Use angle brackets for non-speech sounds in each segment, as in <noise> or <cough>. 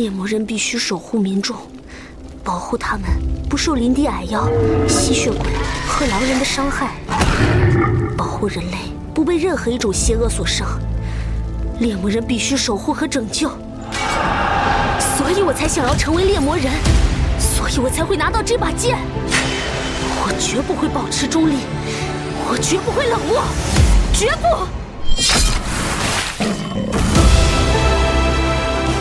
猎魔人必须守护民众，保护他们不受林地矮妖、吸血鬼和狼人的伤害，保护人类不被任何一种邪恶所伤。猎魔人必须守护和拯救，所以我才想要成为猎魔人，所以我才会拿到这把剑。我绝不会保持中立，我绝不会冷漠，绝不。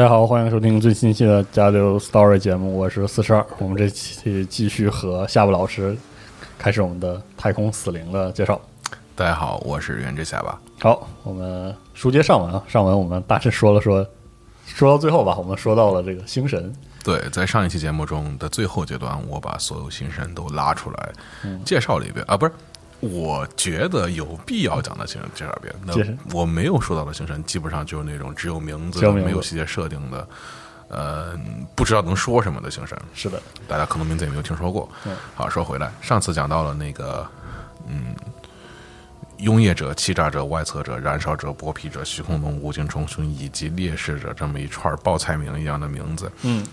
大家好，欢迎收听最新期的《加流 Story》节目，我是四十二。我们这期继续和夏布老师开始我们的太空死灵的介绍。大家好，我是原之下巴。好，我们书接上文啊，上文我们大致说了说，说到最后吧，我们说到了这个星神。对，在上一期节目中的最后阶段，我把所有星神都拉出来介绍了一遍啊，不是。我觉得有必要讲的星神介绍一遍。那我没有说到的星神，基本上就是那种只有名字没有细节设定的，呃，不知道能说什么的星神。是的，大家可能名字也没有听说过。好，说回来，上次讲到了那个，嗯，拥业者、欺诈者、外侧者、燃烧者、剥皮者、虚空龙、无尽重孙以及烈士者这么一串报菜名一样的名字。嗯。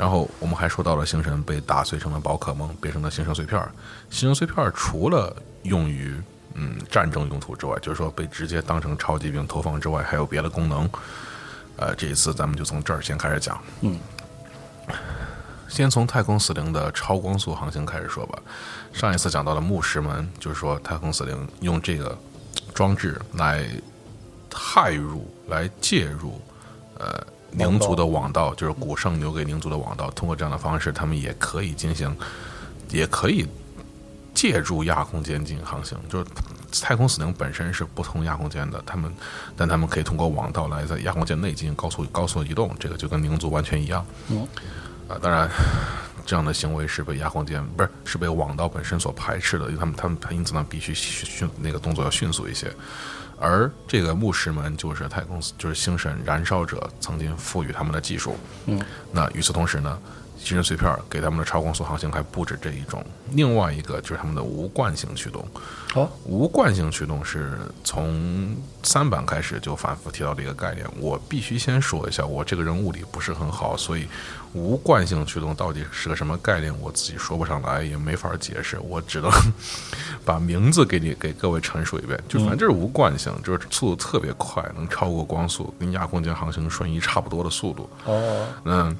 然后我们还说到了星神被打碎成了宝可梦，变成了星神碎片。星神碎片除了用于嗯战争用途之外，就是说被直接当成超级兵投放之外，还有别的功能。呃，这一次咱们就从这儿先开始讲。嗯，先从太空死灵的超光速航行开始说吧。上一次讲到了牧师们，就是说太空死灵用这个装置来骇入、来介入，呃。宁族的网道就是古圣留给宁族的网道，通过这样的方式，他们也可以进行，也可以借助亚空间进行航行。就是太空死灵本身是不通亚空间的，他们，但他们可以通过网道来在亚空间内进行高速高速移动，这个就跟宁族完全一样。嗯，啊，当然，这样的行为是被亚空间不是是被网道本身所排斥的，因为他们他们因此呢必须迅那个动作要迅速一些。而这个牧师们就是太空，就是星神燃烧者曾经赋予他们的技术。嗯，那与此同时呢，星神碎片给他们的超光速航行还不止这一种。另外一个就是他们的无惯性驱动。好，无惯性驱动是从三版开始就反复提到的一个概念。我必须先说一下，我这个人物理不是很好，所以。无惯性驱动到底是个什么概念？我自己说不上来，也没法解释。我只能 <laughs> 把名字给你给各位陈述一遍。就反正就是无惯性，就是速度特别快，能超过光速，跟亚空间航行瞬移差不多的速度。哦，嗯，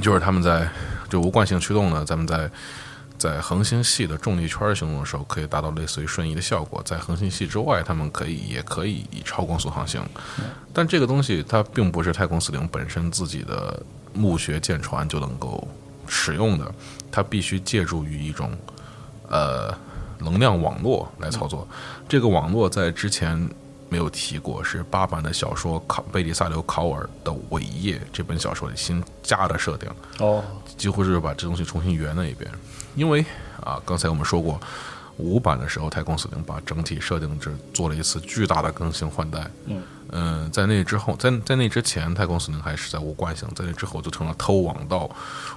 就是他们在就无惯性驱动呢，咱们在在恒星系的重力圈行动的时候，可以达到类似于瞬移的效果。在恒星系之外，他们可以也可以以超光速航行。但这个东西它并不是太空司令本身自己的。墓穴舰船就能够使用的，它必须借助于一种呃能量网络来操作。这个网络在之前没有提过，是八版的小说《考贝利萨留考尔的伟业》这本小说里新加的设定。哦，几乎是把这东西重新圆了一遍。因为啊，刚才我们说过，五版的时候，太空死灵把整体设定制做了一次巨大的更新换代。嗯嗯，在那之后，在在那之前，太空死灵还是在无惯性，在那之后就成了偷网道。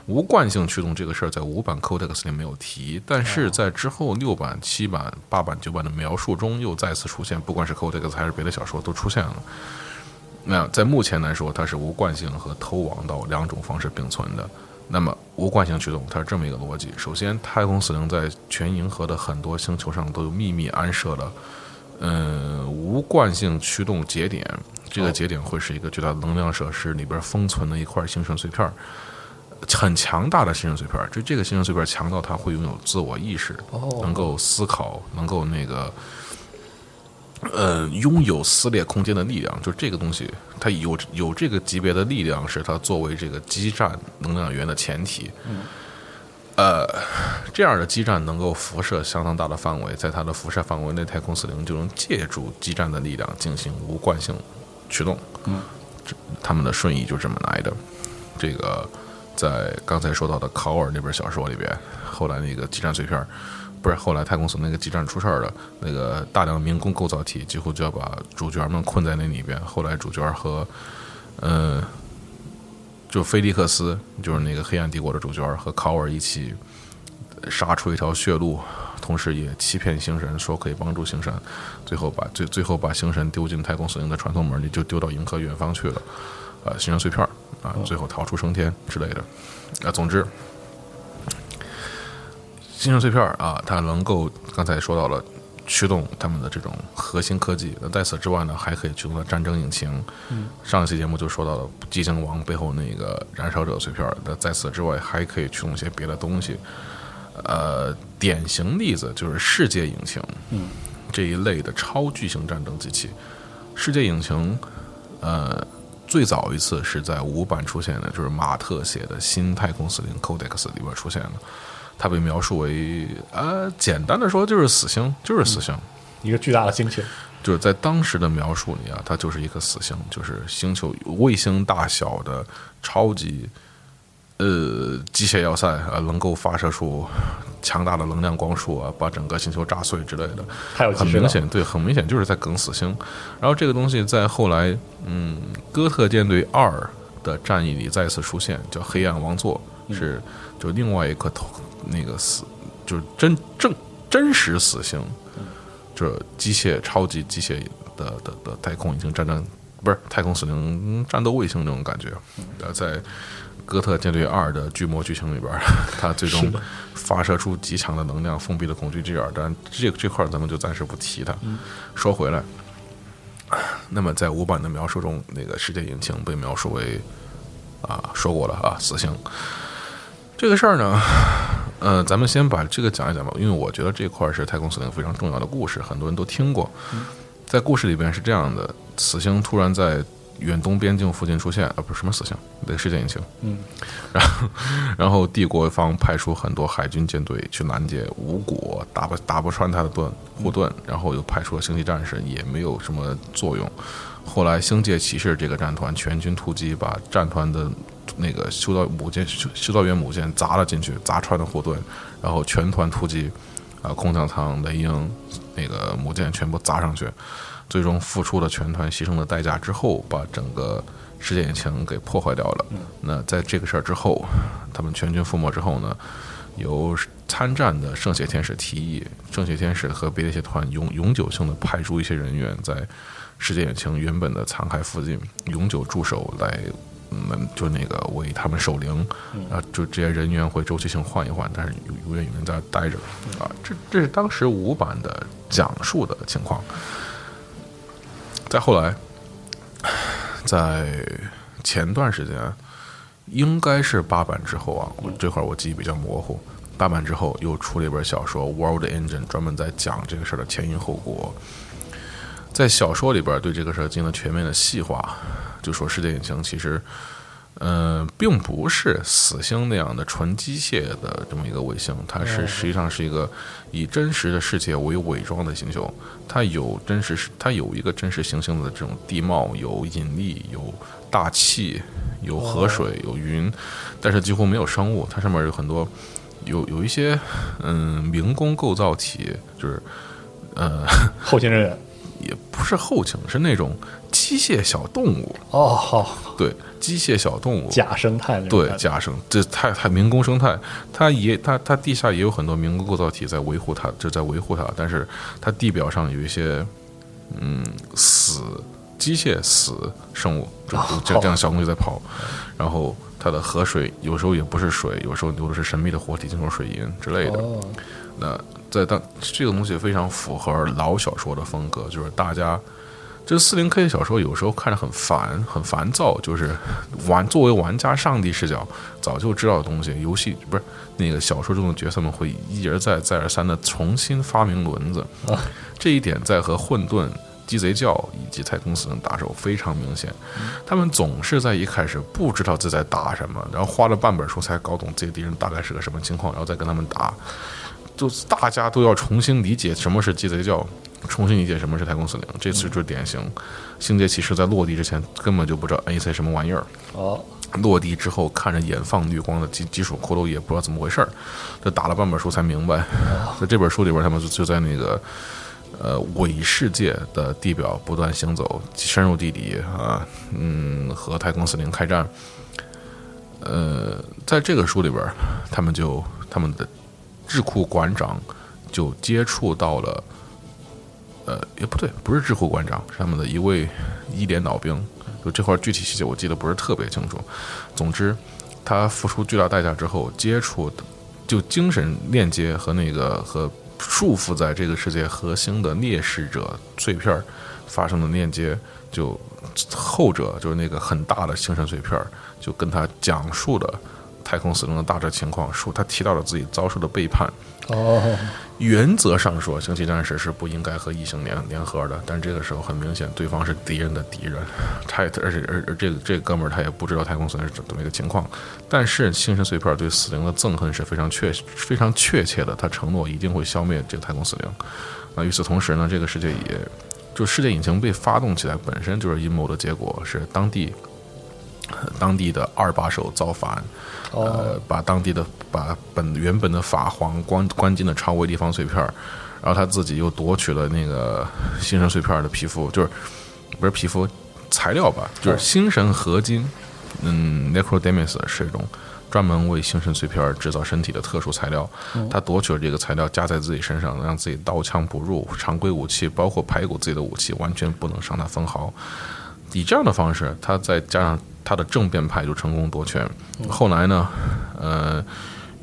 无惯性驱动这个事儿，在五版 Codex 里没有提，但是在之后六版、七版、八版、九版的描述中又再次出现，不管是 Codex 还是别的小说都出现了。那在目前来说，它是无惯性和偷王道两种方式并存的。那么无惯性驱动，它是这么一个逻辑：首先，太空死灵在全银河的很多星球上都有秘密安设了，嗯，无惯性驱动节点。这个节点会是一个巨大的能量设施，里边封存的一块星辰碎片儿，很强大的星辰碎片。就这个星辰碎片强到它会拥有自我意识，能够思考，能够那个。呃，拥有撕裂空间的力量，就这个东西，它有有这个级别的力量，是它作为这个基站能量源的前提。呃，这样的基站能够辐射相当大的范围，在它的辐射范围内，太空四零就能借助基站的力量进行无惯性驱动。嗯，他们的顺义就这么来的。这个在刚才说到的考尔那本小说里边，后来那个基站碎片。不是后来太空所那个基站出事儿了，那个大量民工构造体几乎就要把主角们困在那里边。后来主角和，呃，就菲利克斯，就是那个黑暗帝国的主角，和考尔一起杀出一条血路，同时也欺骗星神说可以帮助星神，最后把最最后把星神丢进太空死灵的传送门里，就丢到银河远方去了，啊，星神碎片啊，最后逃出升天之类的，啊，总之。星辰碎片啊，它能够刚才说到了驱动他们的这种核心科技。那在此之外呢，还可以驱动的战争引擎。嗯，上一期节目就说到了寂静王背后那个燃烧者碎片。那在此之外，还可以驱动一些别的东西。呃，典型例子就是世界引擎。嗯，这一类的超巨型战争机器，世界引擎，呃，最早一次是在五版出现的，就是马特写的新太空司令 Codex 里边出现的。它被描述为，呃，简单的说就是死星，就是死星，一个巨大的星球。就是在当时的描述里啊，它就是一颗死星，就是星球卫星大小的超级，呃，机械要塞啊，能够发射出强大的能量光束啊，把整个星球炸碎之类的。还有很明显，对，很明显就是在梗死星。然后这个东西在后来，嗯，哥特舰队二的战役里再次出现，叫黑暗王座，是就另外一颗头。那个死就是真正真实死刑，就是机械超级机械的的的太空已经战争，不是太空死灵战斗卫星那种感觉。呃，在哥特舰队二的巨魔剧情里边，它最终发射出极强的能量，封闭的恐惧之眼。但这这块咱们就暂时不提它。说回来，那么在五版的描述中，那个世界引擎被描述为啊，说过了啊，死刑。这个事儿呢。呃，咱们先把这个讲一讲吧，因为我觉得这块是太空司令非常重要的故事，很多人都听过。在故事里边是这样的：死星突然在远东边境附近出现，啊，不是什么死星，对，世界引擎。嗯，然后，然后帝国方派出很多海军舰队去拦截无果，打不打不穿他的盾护盾，然后又派出了星际战士，也没有什么作用。后来，星界骑士这个战团全军突击，把战团的。那个修道母舰修修道员母舰砸了进去，砸穿了护盾，然后全团突击，啊，空降舱、雷鹰，那个母舰全部砸上去，最终付出了全团牺牲的代价之后，把整个世界引擎给破坏掉了。那在这个事儿之后，他们全军覆没之后呢，由参战的圣血天使提议，圣血天使和别的一些团永永久性的派出一些人员在世界引擎原本的残骸附近永久驻守来。嗯，就那个为他们守灵，啊，就这些人员会周期性换一换，但是永永远有人在待着，啊，这这是当时五版的讲述的情况。再后来，在前段时间，应该是八版之后啊，我这块我记忆比较模糊。八版之后又出了一本小说《World Engine》，专门在讲这个事儿的前因后果。在小说里边对这个事儿进行了全面的细化。就说世界引擎其实，嗯，并不是死星那样的纯机械的这么一个卫星，它是实际上是一个以真实的世界为伪装的星球。它有真实，它有一个真实行星的这种地貌，有引力，有大气，有河水，有云，但是几乎没有生物。它上面有很多有有一些嗯民工构造体，就是呃后勤人员。也不是后勤，是那种机械小动物。哦，好，对，机械小动物，假生态对假生，这太太民工生态，它也它它地下也有很多民工构造体在维护它，就在维护它，但是它地表上有一些嗯死机械死生物，这样这样小东西在跑，然后它的河水有时候也不是水，有时候流的是神秘的活体，金属水银之类的。哦，那在当这个东西非常符合老小说的风格，就是大家这四零 K 小说有时候看着很烦、很烦躁，就是玩作为玩家上帝视角早就知道的东西，游戏不是那个小说中的角色们会一而再、再而三的重新发明轮子，这一点在和混沌。鸡贼教以及太空死人打手非常明显，他们总是在一开始不知道自己在打什么，然后花了半本书才搞懂这些敌人大概是个什么情况，然后再跟他们打。就是大家都要重新理解什么是鸡贼教，重新理解什么是太空死灵。这次就是典型，星界骑士在落地之前根本就不知道 AC 什么玩意儿，哦，落地之后看着眼放绿光的基基础骷髅也不知道怎么回事儿，这打了半本书才明白。在这本书里边，他们就就在那个呃伪世界的地表不断行走，深入地底啊，嗯，和太空死灵开战。呃，在这个书里边，他们就他们的智库馆长就接触到了，呃，也不对，不是智库馆长，是他们的一位一连老兵。就这块具体细节我记得不是特别清楚。总之，他付出巨大代价之后，接触就精神链接和那个和束缚在这个世界核心的烈士者碎片发生的链接，就后者就是那个很大的精神碎片，就跟他讲述了太空死灵的大致情况，说他提到了自己遭受的背叛。哦，原则上说，星际战士是不应该和异形联联合的，但这个时候很明显，对方是敌人的敌人，他也而且而而这个这个哥们儿他也不知道太空死灵是怎么一个情况，但是星神碎片对死灵的憎恨是非常确非常确切的，他承诺一定会消灭这个太空死灵。那与此同时呢，这个世界也就世界引擎被发动起来本身就是阴谋的结果，是当地当地的二把手造反。呃，把当地的把本原本的法皇关关进了超维立方碎片儿，然后他自己又夺取了那个星神碎片儿的皮肤，就是不是皮肤材料吧，就是星神合金，嗯，Necrodemus 是一种专门为星神碎片制造身体的特殊材料，他夺取了这个材料加在自己身上，让自己刀枪不入，常规武器包括排骨自己的武器完全不能伤他分毫。以这样的方式，他再加上他的政变派就成功夺权。后来呢，呃，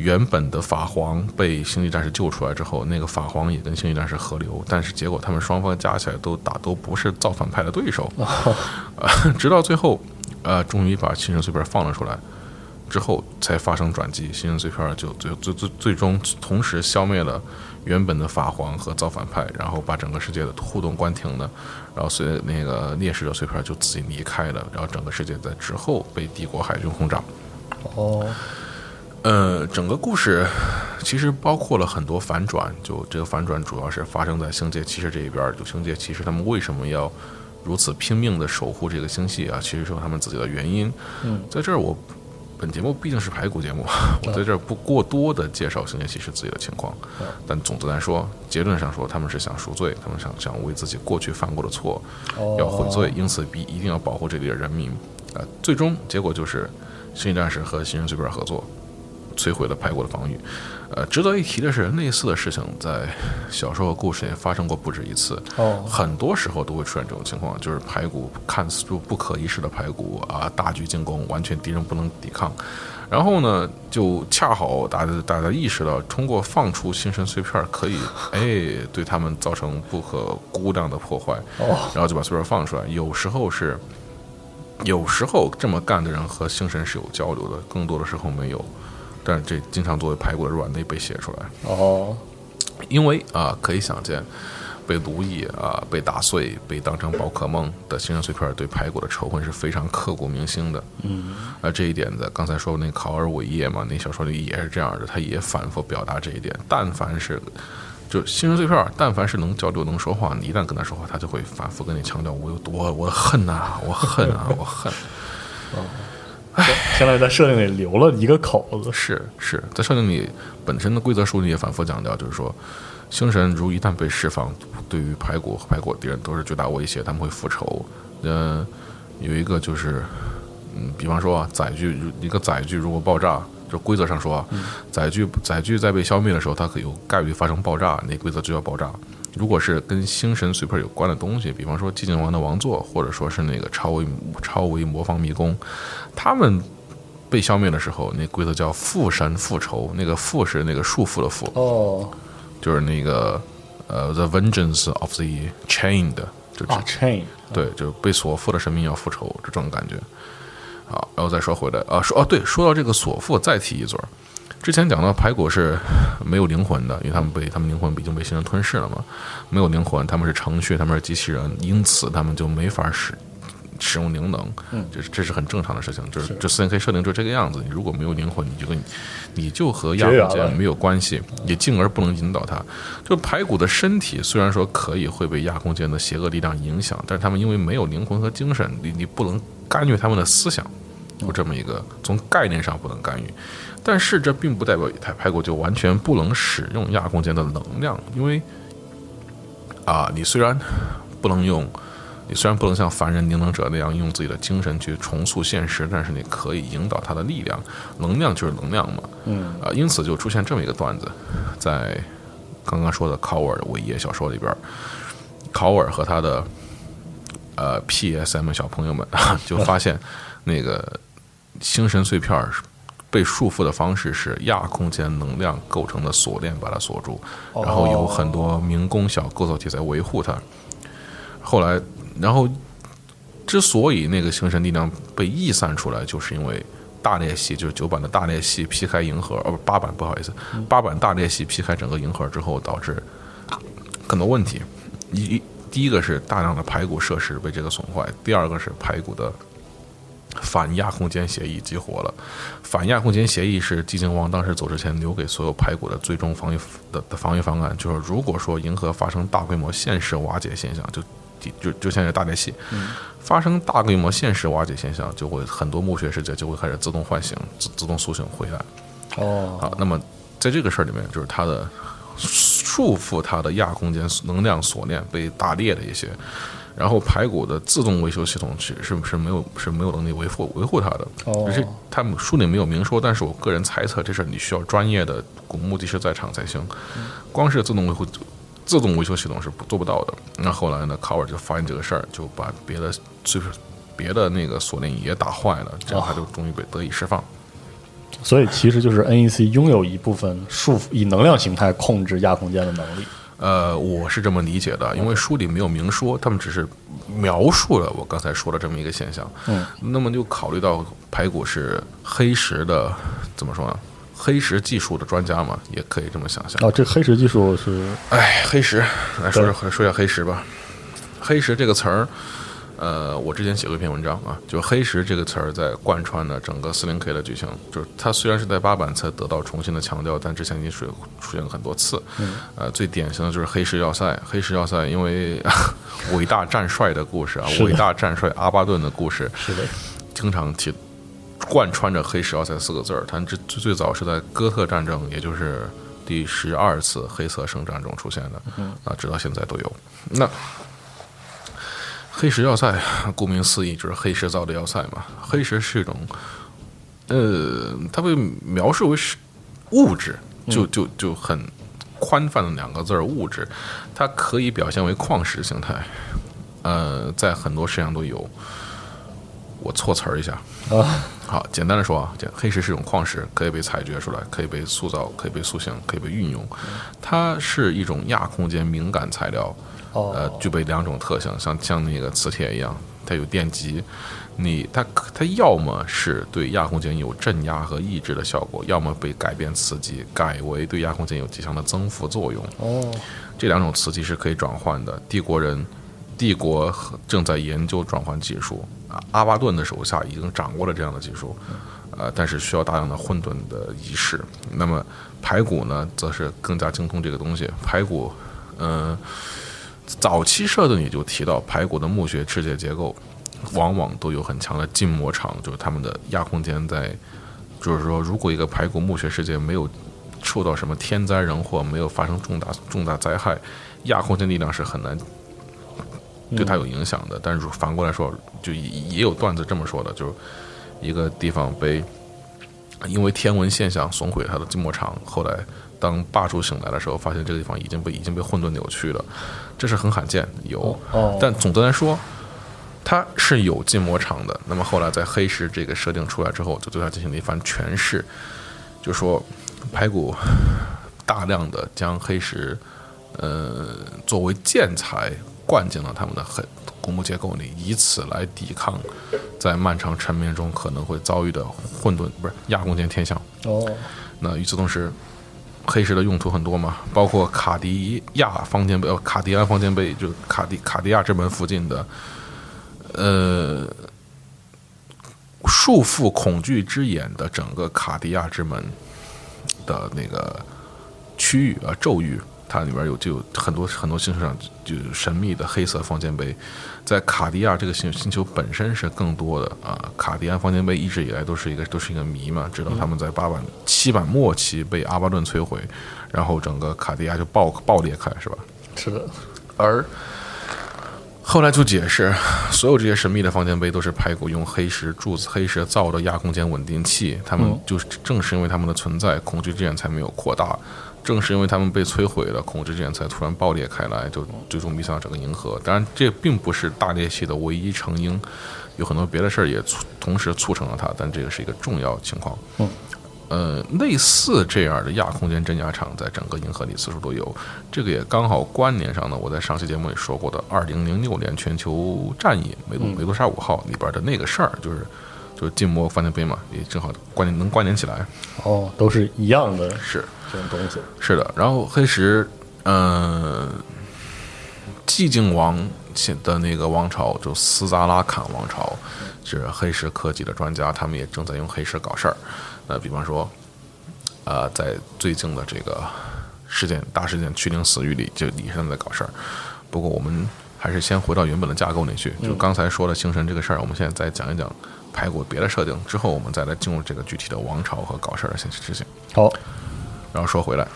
原本的法皇被星际战士救出来之后，那个法皇也跟星际战士合流，但是结果他们双方加起来都打都不是造反派的对手，呃 <laughs> 直到最后，呃，终于把星神碎片放了出来。之后才发生转机，星神碎片就最最最最终同时消灭了原本的法皇和造反派，然后把整个世界的互动关停了，然后随那个烈士的碎片就自己离开了，然后整个世界在之后被帝国海军轰炸。哦，呃，整个故事其实包括了很多反转，就这个反转主要是发生在星界骑士这一边，就星界骑士他们为什么要如此拼命的守护这个星系啊？其实是有他们自己的原因。嗯，在这儿我。本节目毕竟是排骨节目，我在这儿不过多的介绍星界骑士自己的情况，但总的来说，结论上说，他们是想赎罪，他们想想为自己过去犯过的错要悔罪，因此必一定要保护这里的人民。啊，最终结果就是星际战士和新人碎片合作，摧毁了排骨的防御。呃，值得一提的是，类似的事情在小说和故事也发生过不止一次。哦，很多时候都会出现这种情况，就是排骨看似就不可一世的排骨啊，大举进攻，完全敌人不能抵抗。然后呢，就恰好大家大家意识到，通过放出星神碎片可以，哎，对他们造成不可估量的破坏。哦，然后就把碎片放出来。有时候是，有时候这么干的人和星神是有交流的，更多的时候没有。但是这经常作为排骨的软肋被写出来。哦，因为啊，可以想见，被奴役啊，被打碎，被当成宝可梦的星神碎片，对排骨的仇恨是非常刻骨铭心的。嗯，而这一点在刚才说那考尔伟业嘛，那小说里也是这样的，他也反复表达这一点。但凡是就星神碎片，但凡是能交流、能说话，你一旦跟他说话，他就会反复跟你强调我有多我恨呐、我恨啊，我恨。<laughs> 相当于在设定里留了一个口子。是是，在设定里本身的规则书里也反复强调，就是说，星神如一旦被释放，对于排骨和排骨敌人都是巨大威胁，他们会复仇。嗯、有一个就是，嗯，比方说啊，载具一个载具如果爆炸，就规则上说啊，载具载具在被消灭的时候，它可有概率发生爆炸，那规则就要爆炸。如果是跟星神碎片有关的东西，比方说寂静王的王座，或者说是那个超维超维魔方迷宫，他们被消灭的时候，那规则叫复神复仇，那个复是那个束缚的缚，哦，就是那个呃，the vengeance of the chained，就啊，chain，对，就被锁缚的神明要复仇，就这种感觉。好，然后再说回来啊，说哦，对，说到这个锁缚，再提一嘴儿。之前讲到排骨是没有灵魂的，因为他们被他们灵魂已经被新人吞噬了嘛，没有灵魂，他们是程序，他们是机器人，因此他们就没法使使用灵能，嗯这是这是很正常的事情，就是这四 N K 设定就这个样子。你如果没有灵魂，你就跟你你就和亚空间没有关系，也进而不能引导它。就排骨的身体虽然说可以会被亚空间的邪恶力量影响，但是他们因为没有灵魂和精神，你你不能干预他们的思想，有这么一个从概念上不能干预。但是这并不代表以太排骨就完全不能使用亚空间的能量，因为啊，你虽然不能用。你虽然不能像凡人凝能者那样用自己的精神去重塑现实，但是你可以引导他的力量，能量就是能量嘛。嗯啊，因此就出现这么一个段子，在刚刚说的考尔的伟业小说里边，考尔和他的呃 PSM 小朋友们就发现那个星神碎片儿被束缚的方式是亚空间能量构成的锁链把它锁住，然后有很多民工小构造体在维护它。后来，然后之所以那个星神力量被溢散出来，就是因为大裂隙，就是九版的大裂隙劈开银河，哦不八版不好意思，八版大裂隙劈开整个银河之后，导致很多问题。一一第一个是大量的排骨设施被这个损坏，第二个是排骨的反亚空间协议激活了。反亚空间协议是寂静王当时走之前留给所有排骨的最终防御的的防御方案，就是如果说银河发生大规模现实瓦解现象，就就就像是大裂隙，发生大规模现实瓦解现象，就会很多墓穴世界就会开始自动唤醒、自自动苏醒回来。哦，啊，那么在这个事儿里面，就是它的束缚它的亚空间能量锁链被打裂的一些，然后排骨的自动维修系统是是是没有是没有能力维护维护它的，哦只是他们书里没有明说，但是我个人猜测这事儿你需要专业的古墓技师在场才行，光是自动维护。自动维修系统是不做不到的。那后来呢，考尔就发现这个事儿，就把别的就是别的那个锁链也打坏了，这样他就终于被得以释放。所以其实就是 NEC 拥有一部分束缚以能量形态控制亚空间的能力。呃，我是这么理解的，因为书里没有明说，他们只是描述了我刚才说的这么一个现象。嗯，那么就考虑到排骨是黑石的，怎么说呢？黑石技术的专家嘛，也可以这么想象。哦，这黑石技术是哎，黑石，来说说说一下黑石吧。黑石这个词儿，呃，我之前写过一篇文章啊，就黑石这个词儿在贯穿了整个四零 K 的剧情。就是它虽然是在八版才得到重新的强调，但之前已经出出现过很多次。呃，最典型的就是黑石要塞。黑石要塞因为 <laughs> 伟大战帅的故事啊，伟大战帅阿巴顿的故事，是的，经常提贯穿着“黑石要塞”四个字儿。它这最最早是在哥特战争，也就是第十二次黑色圣战中出现的，啊，直到现在都有。那黑石要塞，顾名思义就是黑石造的要塞嘛。黑石是一种，呃，它被描述为是物质，就就就很宽泛的两个字儿“物质”，它可以表现为矿石形态，呃，在很多世界上都有。我措词儿一下，啊，好，简单的说啊，这黑石是一种矿石，可以被采掘出来，可以被塑造，可以被塑形，可以被运用。它是一种亚空间敏感材料，哦，呃，具备两种特性，像像那个磁铁一样，它有电极。你它它要么是对亚空间有镇压和抑制的效果，要么被改变磁极，改为对亚空间有极强的增幅作用。哦，这两种磁极是可以转换的。帝国人，帝国正在研究转换技术。阿巴顿的手下已经掌握了这样的技术，呃，但是需要大量的混沌的仪式。那么排骨呢，则是更加精通这个东西。排骨，嗯、早期设定里就提到排骨的墓穴世界结构，往往都有很强的禁魔场，就是他们的亚空间在，就是说，如果一个排骨墓穴世界没有受到什么天灾人祸，没有发生重大重大灾害，亚空间力量是很难对他有影响的。但是反过来说，就也也有段子这么说的，就是一个地方被因为天文现象损毁它的禁魔场，后来当霸主醒来的时候，发现这个地方已经被已经被混沌扭曲了，这是很罕见有。哦，但总的来说，它是有禁魔场的。那么后来在黑石这个设定出来之后，就对它进行了一番诠释，就说排骨大量的将黑石呃作为建材灌进了他们的很古墓结构里，以此来抵抗在漫长沉眠中可能会遭遇的混沌不是亚空间天象。哦，那与此同时，黑石的用途很多嘛，包括卡迪亚方尖碑、呃卡迪安方尖碑，就是卡迪卡迪亚之门附近的，呃，束缚恐惧之眼的整个卡迪亚之门的那个区域啊，咒域，它里边有就有很多很多星球上就有神秘的黑色方尖碑，在卡迪亚这个星星球本身是更多的啊。卡迪安方尖碑一直以来都是一个都是一个谜嘛，直到他们在八版七版末期被阿巴顿摧毁，然后整个卡迪亚就爆爆裂开，是吧？是的，而后来就解释，所有这些神秘的方尖碑都是排骨用黑石柱子、黑石造的亚空间稳定器。他们就是正是因为他们的存在，恐惧之眼才没有扩大；正是因为他们被摧毁了，恐惧之眼才突然爆裂开来，就最终迷向整个银河。当然，这并不是大裂隙的唯一成因，有很多别的事儿也促同时促成了它，但这个是一个重要情况。嗯。呃，类似这样的亚空间真假场，在整个银河里四处都有。这个也刚好关联上呢，我在上期节目里说过的，二零零六年全球战役美杜美杜莎五号里边的那个事儿，就是就是禁魔范田碑嘛，也正好关联能关联起来。哦，都是一样的是这种东西。是的，然后黑石，嗯、寂静王的那个王朝，就斯扎拉坎王朝，是黑石科技的专家，他们也正在用黑石搞事儿。那比方说，呃，在最近的这个事件大事件去灵死域里，就李生在搞事儿。不过我们还是先回到原本的架构里去，就刚才说的星神这个事儿，我们现在再讲一讲排骨别的设定，之后我们再来进入这个具体的王朝和搞事儿的现实事情。好，然后说回来，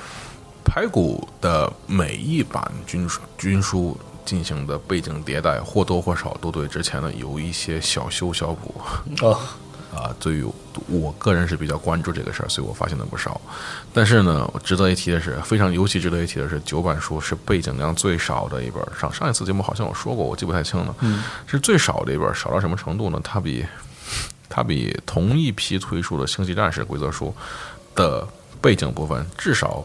排骨的每一版军书军书进行的背景迭代，或多或少都对之前的有一些小修小补。哦，<laughs> 啊，对于我个人是比较关注这个事儿，所以我发现了不少。但是呢，值得一提的是，非常尤其值得一提的是，九版书是背景量最少的一本。上上一次节目好像我说过，我记不太清了。嗯，是最少的一本，少到什么程度呢？它比它比同一批推出的《星际战士》规则书的背景部分至少，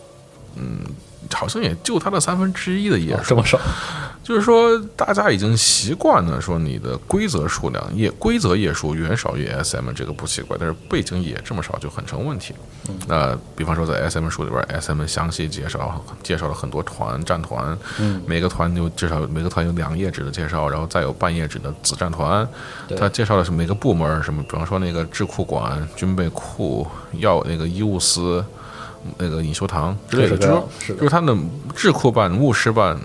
嗯，好像也就它的三分之一的页数。这么少，就是说，大家已经习惯了说你的规则数量页规则页数远少于 SM，这个不奇怪，但是背景也这么少就很成问题。那比方说在 SM 书里边，SM 详细介绍介绍了很多团战团，每个团有至少每个团有两页纸的介绍，然后再有半页纸的子战团。他介绍的是每个部门什么，比方说那个智库馆、军备库、药那个医务司。那个隐修堂之类的，就是就是他的智库办、牧师办、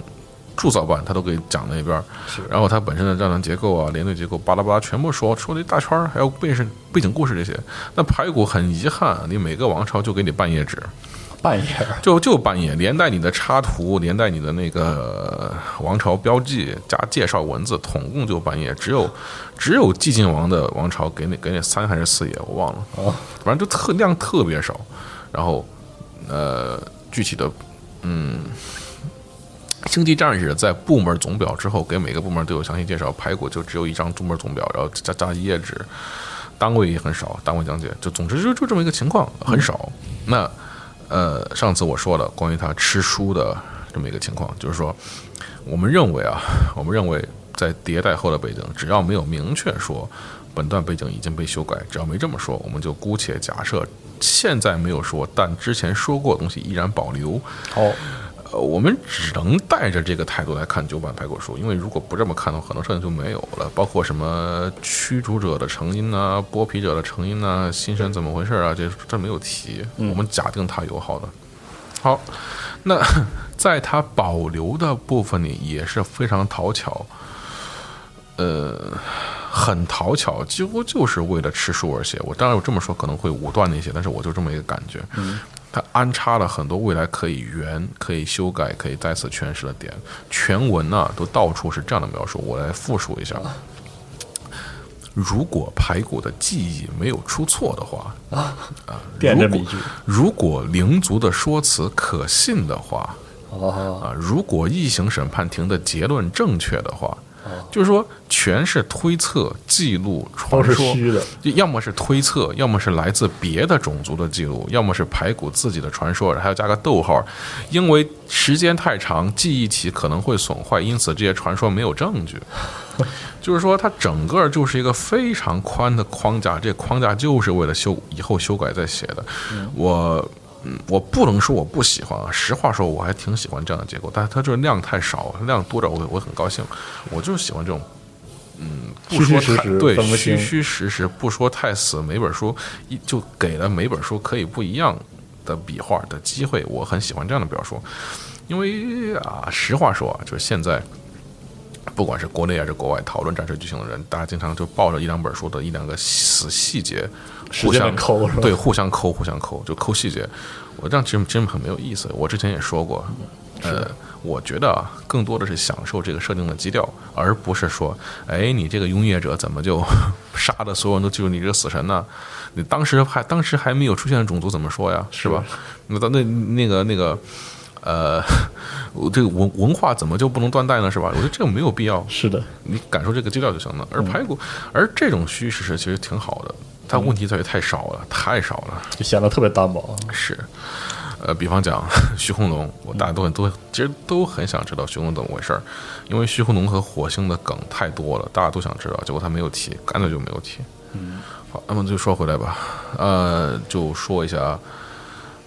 铸造办，他都给讲了一遍。然后他本身的战团结构啊、连队结构，巴拉巴拉全部说说了一大圈儿，还有背是背景故事这些。那排骨很遗憾，你每个王朝就给你半页纸，半页 <laughs> 就就半页，连带你的插图，连带你的那个王朝标记加介绍文字，统共就半页。只有只有寂静王的王朝给你给你三还是四页，我忘了。哦，反正就特量特别少。然后，呃，具体的，嗯，星际战士在部门总表之后，给每个部门都有详细介绍。排骨就只有一张部门总表，然后加加一页纸，单位也很少，单位讲解。就总之就就这么一个情况，很少。那呃，上次我说了关于他吃书的这么一个情况，就是说，我们认为啊，我们认为在迭代后的背景，只要没有明确说本段背景已经被修改，只要没这么说，我们就姑且假设现在没有说，但之前说过的东西依然保留。好，呃，我们只能带着这个态度来看九版排果树，因为如果不这么看的话，很多事情就没有了，包括什么驱逐者的成因呐、剥皮者的成因呐、心神怎么回事啊，这这没有提，我们假定它有好的。好，那 <laughs> 在它保留的部分里也是非常讨巧，呃，很讨巧，几乎就是为了吃书而写。我当然我这么说可能会武断一些，但是我就这么一个感觉。嗯，它安插了很多未来可以圆、可以修改、可以再次诠释的点。全文呢都到处是这样的描述，我来复述一下。如果排骨的记忆没有出错的话，啊啊，点着如果谜句如果灵族的说辞可信的话，哦，啊，如果异形审判庭的结论正确的话，就是说全是推测、记录、传说，虚的，要么是推测，要么是来自别的种族的记录，要么是排骨自己的传说，还要加个逗号，因为时间太长，记忆体可能会损坏，因此这些传说没有证据。就是说，它整个就是一个非常宽的框架，这框架就是为了修以后修改再写的。我。嗯，我不能说我不喜欢啊，实话说，我还挺喜欢这样的结构，但是它就是量太少，量多点我我很高兴。我就喜欢这种，嗯，不说虚虚实实太对虚虚实实，不说太死，每本书一就给了每本书可以不一样的笔画的机会，我很喜欢这样的表述，因为啊，实话说啊，就是现在。不管是国内还是国外，讨论战士剧情的人，大家经常就抱着一两本书的一两个死细节，互相抠是吧对，互相抠，互相抠，就抠细节。我这样其实真很没有意思。我之前也说过，呃，我觉得啊，更多的是享受这个设定的基调，而不是说，哎，你这个拥业者怎么就 <laughs> 杀的所有人都记住你这个死神呢？你当时还当时还没有出现的种族怎么说呀？是吧？那那那个那个。呃，我这个文文化怎么就不能断代呢？是吧？我觉得这个没有必要，是的，你感受这个基调就行了。而排骨，而这种虚实是其实挺好的，它问题在于太少了，太少了。就显得特别单薄。是，呃，比方讲虚空龙，我大家都很都其实都很想知道虚空龙怎么回事儿，因为虚空龙和火星的梗太多了，大家都想知道，结果他没有提，干脆就没有提。嗯，好，那么就说回来吧，呃，就说一下，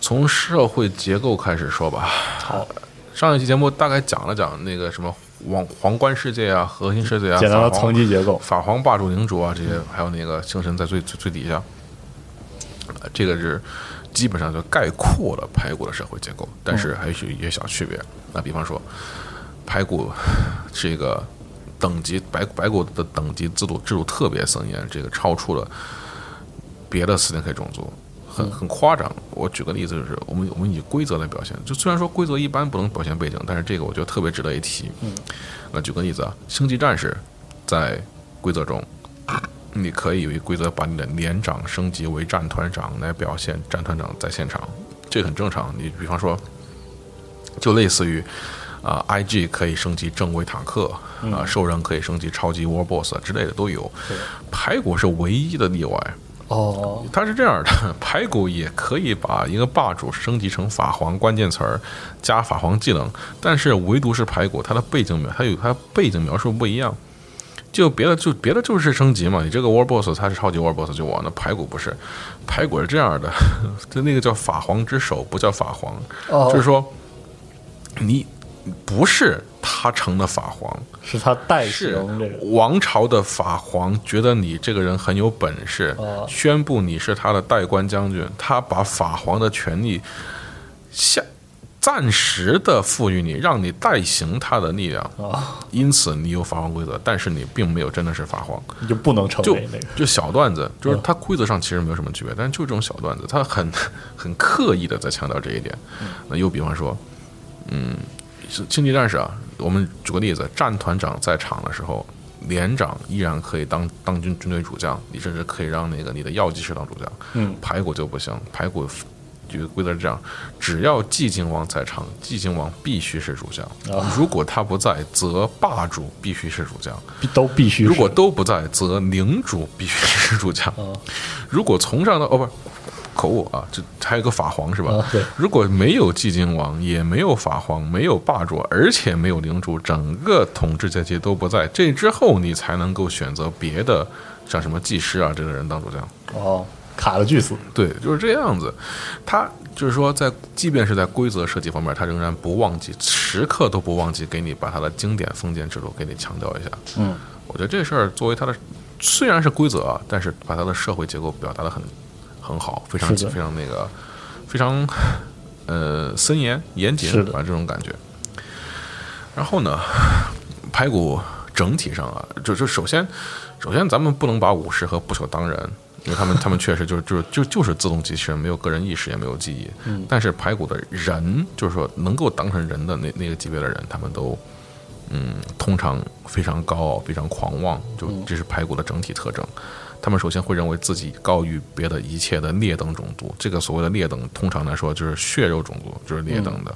从社会结构开始说吧。好，上一期节目大概讲了讲那个什么皇皇冠世界啊、核心世界啊、简单的层级结构，法皇、霸主、领主啊这些，还有那个星神在最最最底下，呃这个是基本上就概括了排骨的社会结构，但是还是有一些小区别。那比方说，排骨是一个等级白白骨的等级制度制度特别森严，这个超出了别的斯林克种族。很很夸张，我举个例子，就是我们我们以规则来表现，就虽然说规则一般不能表现背景，但是这个我觉得特别值得一提。嗯，那举个例子啊，星际战士在规则中，你可以有一规则把你的连长升级为战团长来表现战团长在现场，这很正常。你比方说，就类似于啊、IG 可以升级正规坦克啊、兽人可以升级超级 War Boss 之类的都有，排骨是唯一的例外。哦，它是这样的，排骨也可以把一个霸主升级成法皇关键词儿加法皇技能，但是唯独是排骨，它的背景描它有它背景描述不一样。就别的就别的就是升级嘛，你这个 War Boss 它是超级 War Boss 就我那，排骨不是，排骨是这样的，就那个叫法皇之手，不叫法皇，哦。就是说你不是他成了法皇，是他代是行这个，王朝的法皇觉得你这个人很有本事，哦。宣布你是他的代官将军，他把法皇的权力下暂时的赋予你，让你代行他的力量。啊，因此你有法皇规则，但是你并没有真的是法皇。你就不能成就为那个，就小段子，就是它规则上其实没有什么区别，但是就这种小段子，他很 <laughs> 很刻意的在强调这一点。那又比方说，嗯，是星际战士啊，我们举个例子，战团长在场的时候，连长依然可以当当军军队主将，你甚至可以让那个你的药剂师当主将。嗯，排骨就不行，排骨这个规则是这样：只要寂静王在场，寂静王必须是主将；啊如果他不在，则霸主必须是主将。都必须是。如果都不在，则领主必须是主将。啊如果从上到哦不是口误啊，这还有个法皇是吧？啊对如果没有寂静王，也没有法皇，没有霸主，而且没有领主，整个统治阶级都不在，这之后你才能够选择别的，像什么技师啊这个人当主将。哦，卡了巨死，对，就是这样子。他就是说在，即便是在规则设计方面，他仍然不忘记，时刻都不忘记给你把他的经典封建制度给你强调一下。嗯，我觉得这事儿作为他的虽然是规则啊，但是把他的社会结构表达的很很好，非常非常那个非常呃森严严谨是，的反正这种感觉。然后呢，排骨整体上啊，就就首先，首先咱们不能把武士和不朽当人，因为他们他们确实就是就是就就是自动机器人，没有个人意识，也没有记忆。嗯但是排骨的人，就是说能够当成人的那那个级别的人，他们都嗯，通常非常高傲，非常狂妄，就这是排骨的整体特征。他们首先会认为自己高于别的一切的劣等种族。这个所谓的劣等，通常来说就是血肉种族，就是劣等的。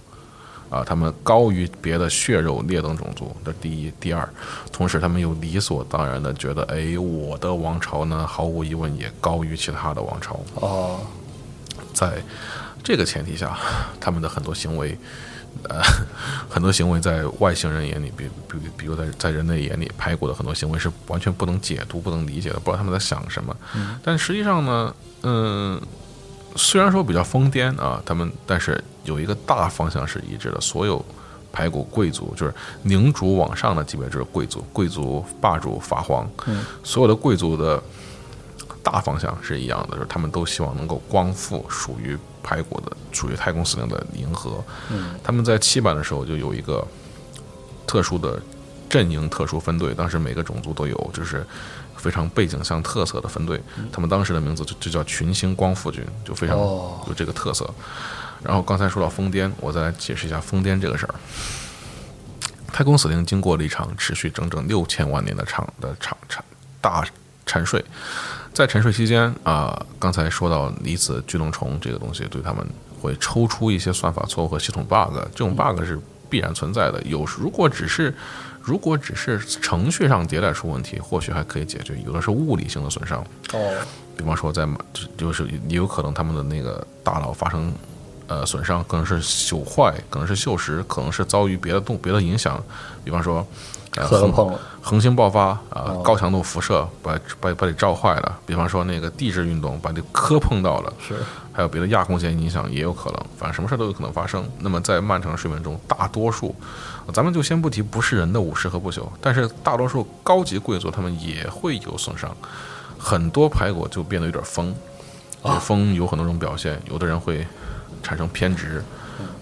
啊，他们高于别的血肉劣等种族，这第一。第二，同时他们又理所当然的觉得，哎，我的王朝呢，毫无疑问也高于其他的王朝。哦，在这个前提下，他们的很多行为，呃，很多行为在外星人眼里，比比比如在在人类眼里，排骨的很多行为是完全不能解读、不能理解的，不知道他们在想什么。但实际上呢，嗯、虽然说比较疯癫啊，他们但是有一个大方向是一致的，所有排骨贵族就是领主往上的级别就是贵族，贵族霸主法皇，所有的贵族的大方向是一样的，就是他们都希望能够光复属于排骨的、属于太空司令的银河。他们在七版的时候就有一个特殊的阵营、特殊分队，当时每个种族都有，就是非常背景像特色的分队。他们当时的名字就就叫群星光复军，就非常哦有这个特色。然后刚才说到疯癫，我再来解释一下疯癫这个事儿。太空司令经过了一场持续整整六千万年的长的长长大沉睡，在沉睡期间啊、刚才说到离子聚能虫这个东西，对他们会抽出一些算法错误和系统 bug，这种 bug 是必然存在的。有时如果只是如果只是程序上迭代出问题，或许还可以解决；有的是物理性的损伤，哦，比方说在就就是也有可能他们的那个大脑发生呃损伤，可能是朽坏，可能是锈蚀，可能是遭遇别的动别的影响，比方说。磕碰了，恒星爆发啊、哦高强度辐射把把把你照坏了。比方说那个地质运动把你磕碰到了，是还有别的亚空间影响也有可能，反正什么事都有可能发生。那么在漫长的睡眠中，大多数，咱们就先不提不是人的武士和不朽，但是大多数高级贵族他们也会有损伤，很多排骨就变得有点疯。这个疯有很多种表现，有的人会产生偏执，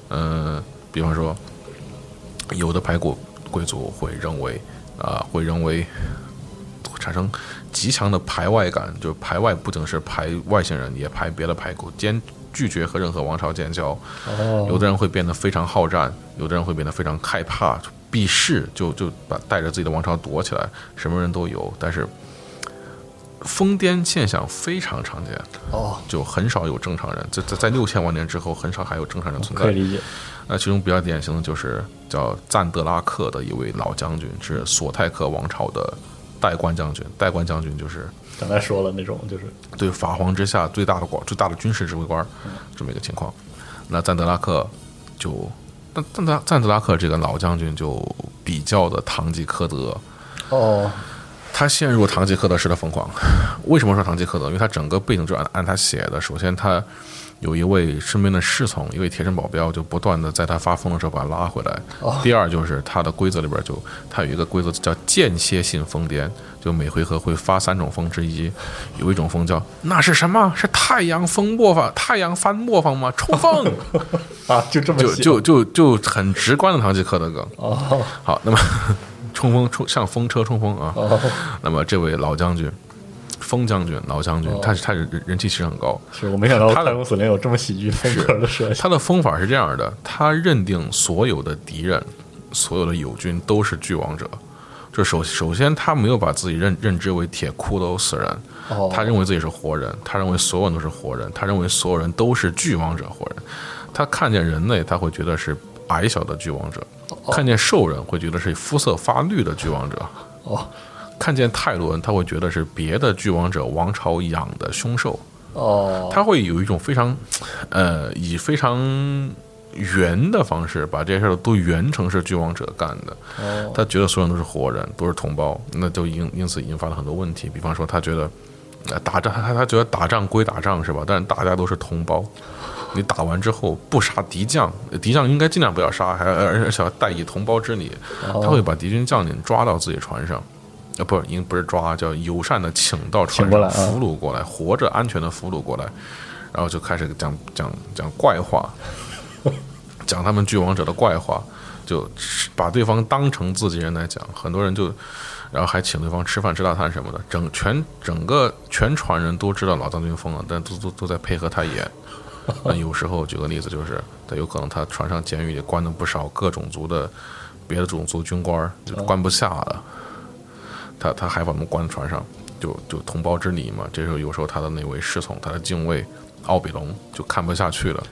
嗯、比方说，有的排骨贵族会认为，啊、会认为产生极强的排外感，就是排外不仅是排外星人，也排别的排骨，坚拒绝和任何王朝建交。哦，有的人会变得非常好战，有的人会变得非常害怕，避世，就就把带着自己的王朝躲起来，什么人都有。但是疯癫现象非常常见，哦，就很少有正常人。在在在六千万年之后，很少还有正常人存在。可以理解，那其中比较典型的就是叫赞德拉克的一位老将军，是索泰克王朝的代官将军。代官将军就是刚才说了那种就是对法皇之下最大的官、最大的军事指挥官，这么一个情况。那赞德拉克就，赞赞德赞德拉克这个老将军就比较的堂吉诃德，哦，他陷入堂吉诃德式的疯狂。为什么说堂吉诃德？因为他整个背景就按按他写的。首先，他有一位身边的侍从，一位贴身保镖，就不断的在他发疯的时候把他拉回来。第二就是他的规则里边就他有一个规则叫间歇性疯癫，就每回合会发三种疯之一，有一种疯叫那是什么？是太阳风磨坊？太阳翻磨坊吗？冲锋！<laughs> 啊，就这么就就就就很直观的堂吉诃德梗。哦好，那么冲锋冲像风车冲锋啊。哦，那么这位老将军，风将军、老将军，他是他人人气其实很高。是我没想到他的太空司令有这么喜剧风格的设计，他的风法是这样的：他认定所有的敌人、所有的友军都是巨王者。就首首先，他没有把自己认认知为铁骷髅死人，哦，他认为自己是活人，他认为所有人都是活人，他认为所有人都是巨王者活人。他看见人类，他会觉得是矮小的巨王者；看见兽人，会觉得是肤色发绿的巨王者；哦看见泰伦，他会觉得是别的巨王者王朝养的凶兽。哦，他会有一种非常，呃，以非常圆的方式把这些事都圆成是巨王者干的。哦他觉得所有人都是活人，都是同胞，那就因因此引发了很多问题。比方说，他觉得，打仗他他觉得打仗归打仗是吧？但是大家都是同胞，你打完之后不杀敌将，敌将应该尽量不要杀，还而而且要代以同胞之礼。哦他会把敌军将领抓到自己船上，啊，不是，应不是抓，叫友善的请到船上俘虏过来，活着安全的俘虏过来，然后就开始讲讲讲怪话，讲他们巨王者的怪话，就把对方当成自己人来讲。很多人就然后还请对方吃饭吃大餐什么的，整全整个全船人都知道老将军疯了，但都都都在配合他演。<laughs> 那有时候举个例子，就是他有可能他船上监狱里关了不少各种族的别的种族军官，就关不下了，他他还把他们关船上，就就同胞之礼嘛。这时候有时候他的那位侍从，他的禁卫奥比龙就看不下去了。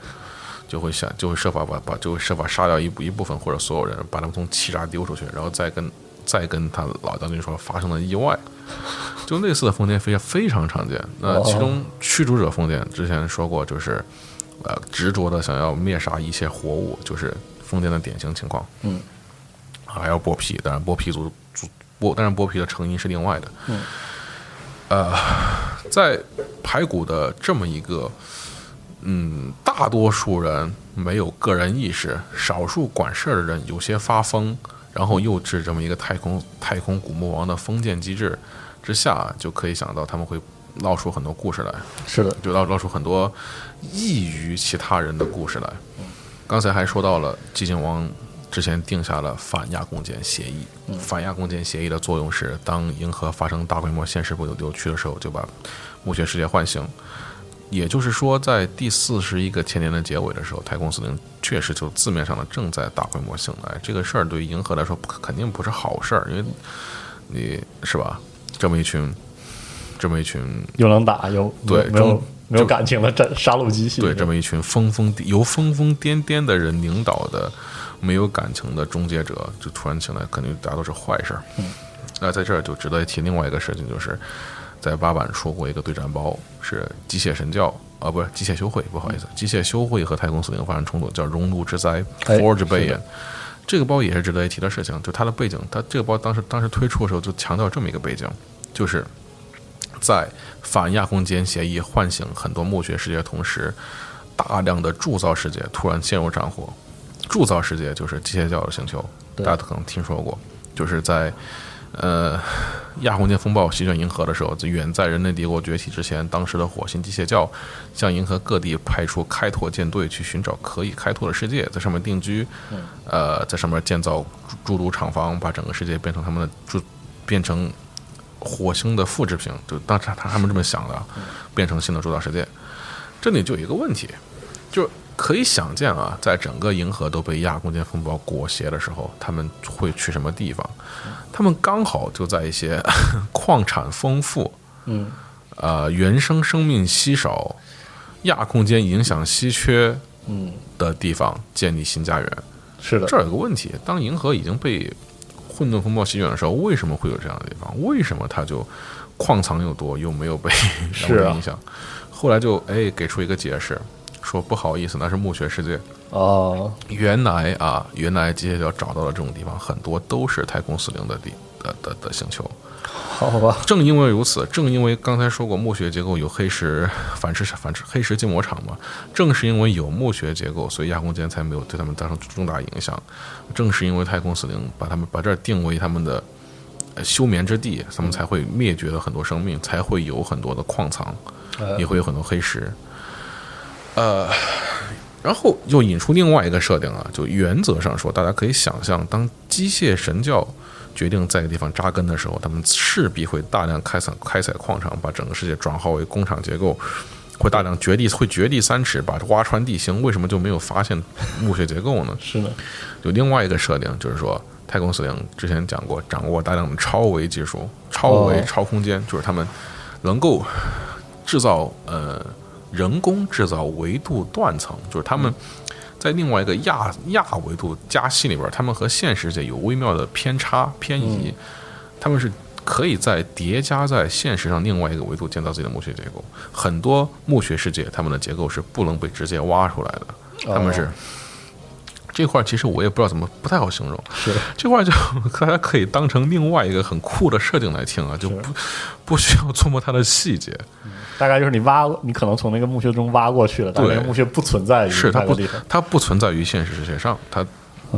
就会想，就会设法把把，就会设法杀掉一部一部分或者所有人，把他们从气闸丢出去，然后再跟再跟他老将军说发生了意外，<laughs> 就类似的封建非常非常常见。那其中驱逐者封建之前说过，就是呃执着的想要灭杀一切活物，就是封建的典型情况。嗯，还要剥皮，当然剥皮组组剥，当然剥皮的成因是另外的。嗯，呃，在排骨的这么一个。嗯，大多数人没有个人意识，少数管事儿的人有些发疯，然后又置这么一个太空太空古墓王的封建机制之下，就可以想到他们会闹出很多故事来。是的，就闹闹出很多异于其他人的故事来。刚才还说到了寂静王之前定下了反亚共建协议，反亚共建协议的作用是，当银河发生大规模现实不扭曲的时候，就把墓穴世界唤醒。也就是说，在第四十一个千年的结尾的时候，太空司令确实就字面上的正在大规模醒来。这个事儿对于银河来说肯定不是好事儿，因为你是吧？这么一群，这么一群又能打又对没有没有感情的战杀戮机器，对这么一群疯疯由疯疯癫癫的人领导的没有感情的终结者，就突然醒来，肯定大家都是坏事儿。那在这儿就值得一提另外一个事情，就是。在八版说过一个对战包是机械神教啊，不是机械修会，不好意思，机械修会和太空司令发生冲突，叫熔炉之灾 （Forge Bay）。这个包也是值得一提的事情，就它的背景，它这个包当时当时推出的时候就强调这么一个背景，就是在反亚空间协议唤醒很多墓穴世界的同时，大量的铸造世界突然陷入战火。铸造世界就是机械教的星球，大家可能听说过，就是在。呃，亚空间风暴席卷银河的时候，远在人类帝国崛起之前，当时的火星机械教向银河各地派出开拓舰队去寻找可以开拓的世界，在上面定居，呃，在上面建造诸如厂房，把整个世界变成他们的住，变成火星的复制品。就当时他他们这么想的，变成新的主导世界。这里就有一个问题，就。可以想见啊，在整个银河都被亚空间风暴裹挟的时候，他们会去什么地方？他们刚好就在一些 <laughs> 矿产丰富、嗯，呃，原生生命稀少、亚空间影响稀缺，嗯的地方建立新家园。是的，这儿有个问题：当银河已经被混沌风暴席卷的时候，为什么会有这样的地方？为什么它就矿藏又多，又没有被 <laughs> 影响？后来就哎给出一个解释。说不好意思，那是墓穴世界哦。原来啊，原来机械教找到了这种地方，很多都是太空死灵的地的的的星球。好吧。正因为如此，正因为刚才说过墓穴结构有黑石反射反射黑石建模场嘛，正是因为有墓穴结构，所以亚空间才没有对他们造成重大影响。正是因为太空死灵把他们把这儿定为他们的休眠之地，他们才会灭绝了很多生命，才会有很多的矿藏，也会有很多黑石。呃，然后又引出另外一个设定啊，就原则上说，大家可以想象，当机械神教决定在一个地方扎根的时候，他们势必会大量开采开采矿场，把整个世界转化为工厂结构，会大量掘地，会掘地三尺，把挖穿地形。为什么就没有发现墓穴结构呢？是的，有另外一个设定，就是说，太空司令之前讲过，掌握大量的超维技术，超维超空间，就是他们能够制造呃。人工制造维度断层，就是他们在另外一个亚亚维度加息里边，他们和现实界有微妙的偏差偏移。他们是可以在叠加在现实上另外一个维度建造自己的墓穴结构。很多墓穴世界，他们的结构是不能被直接挖出来的。他们是这块，其实我也不知道怎么不太好形容。是这块就 <laughs> 大家可以当成另外一个很酷的设定来听啊，就不不需要琢磨它的细节。大概就是你挖，你可能从那个墓穴中挖过去了，但那个墓穴不存在于是它不它不存在于现实世界上，它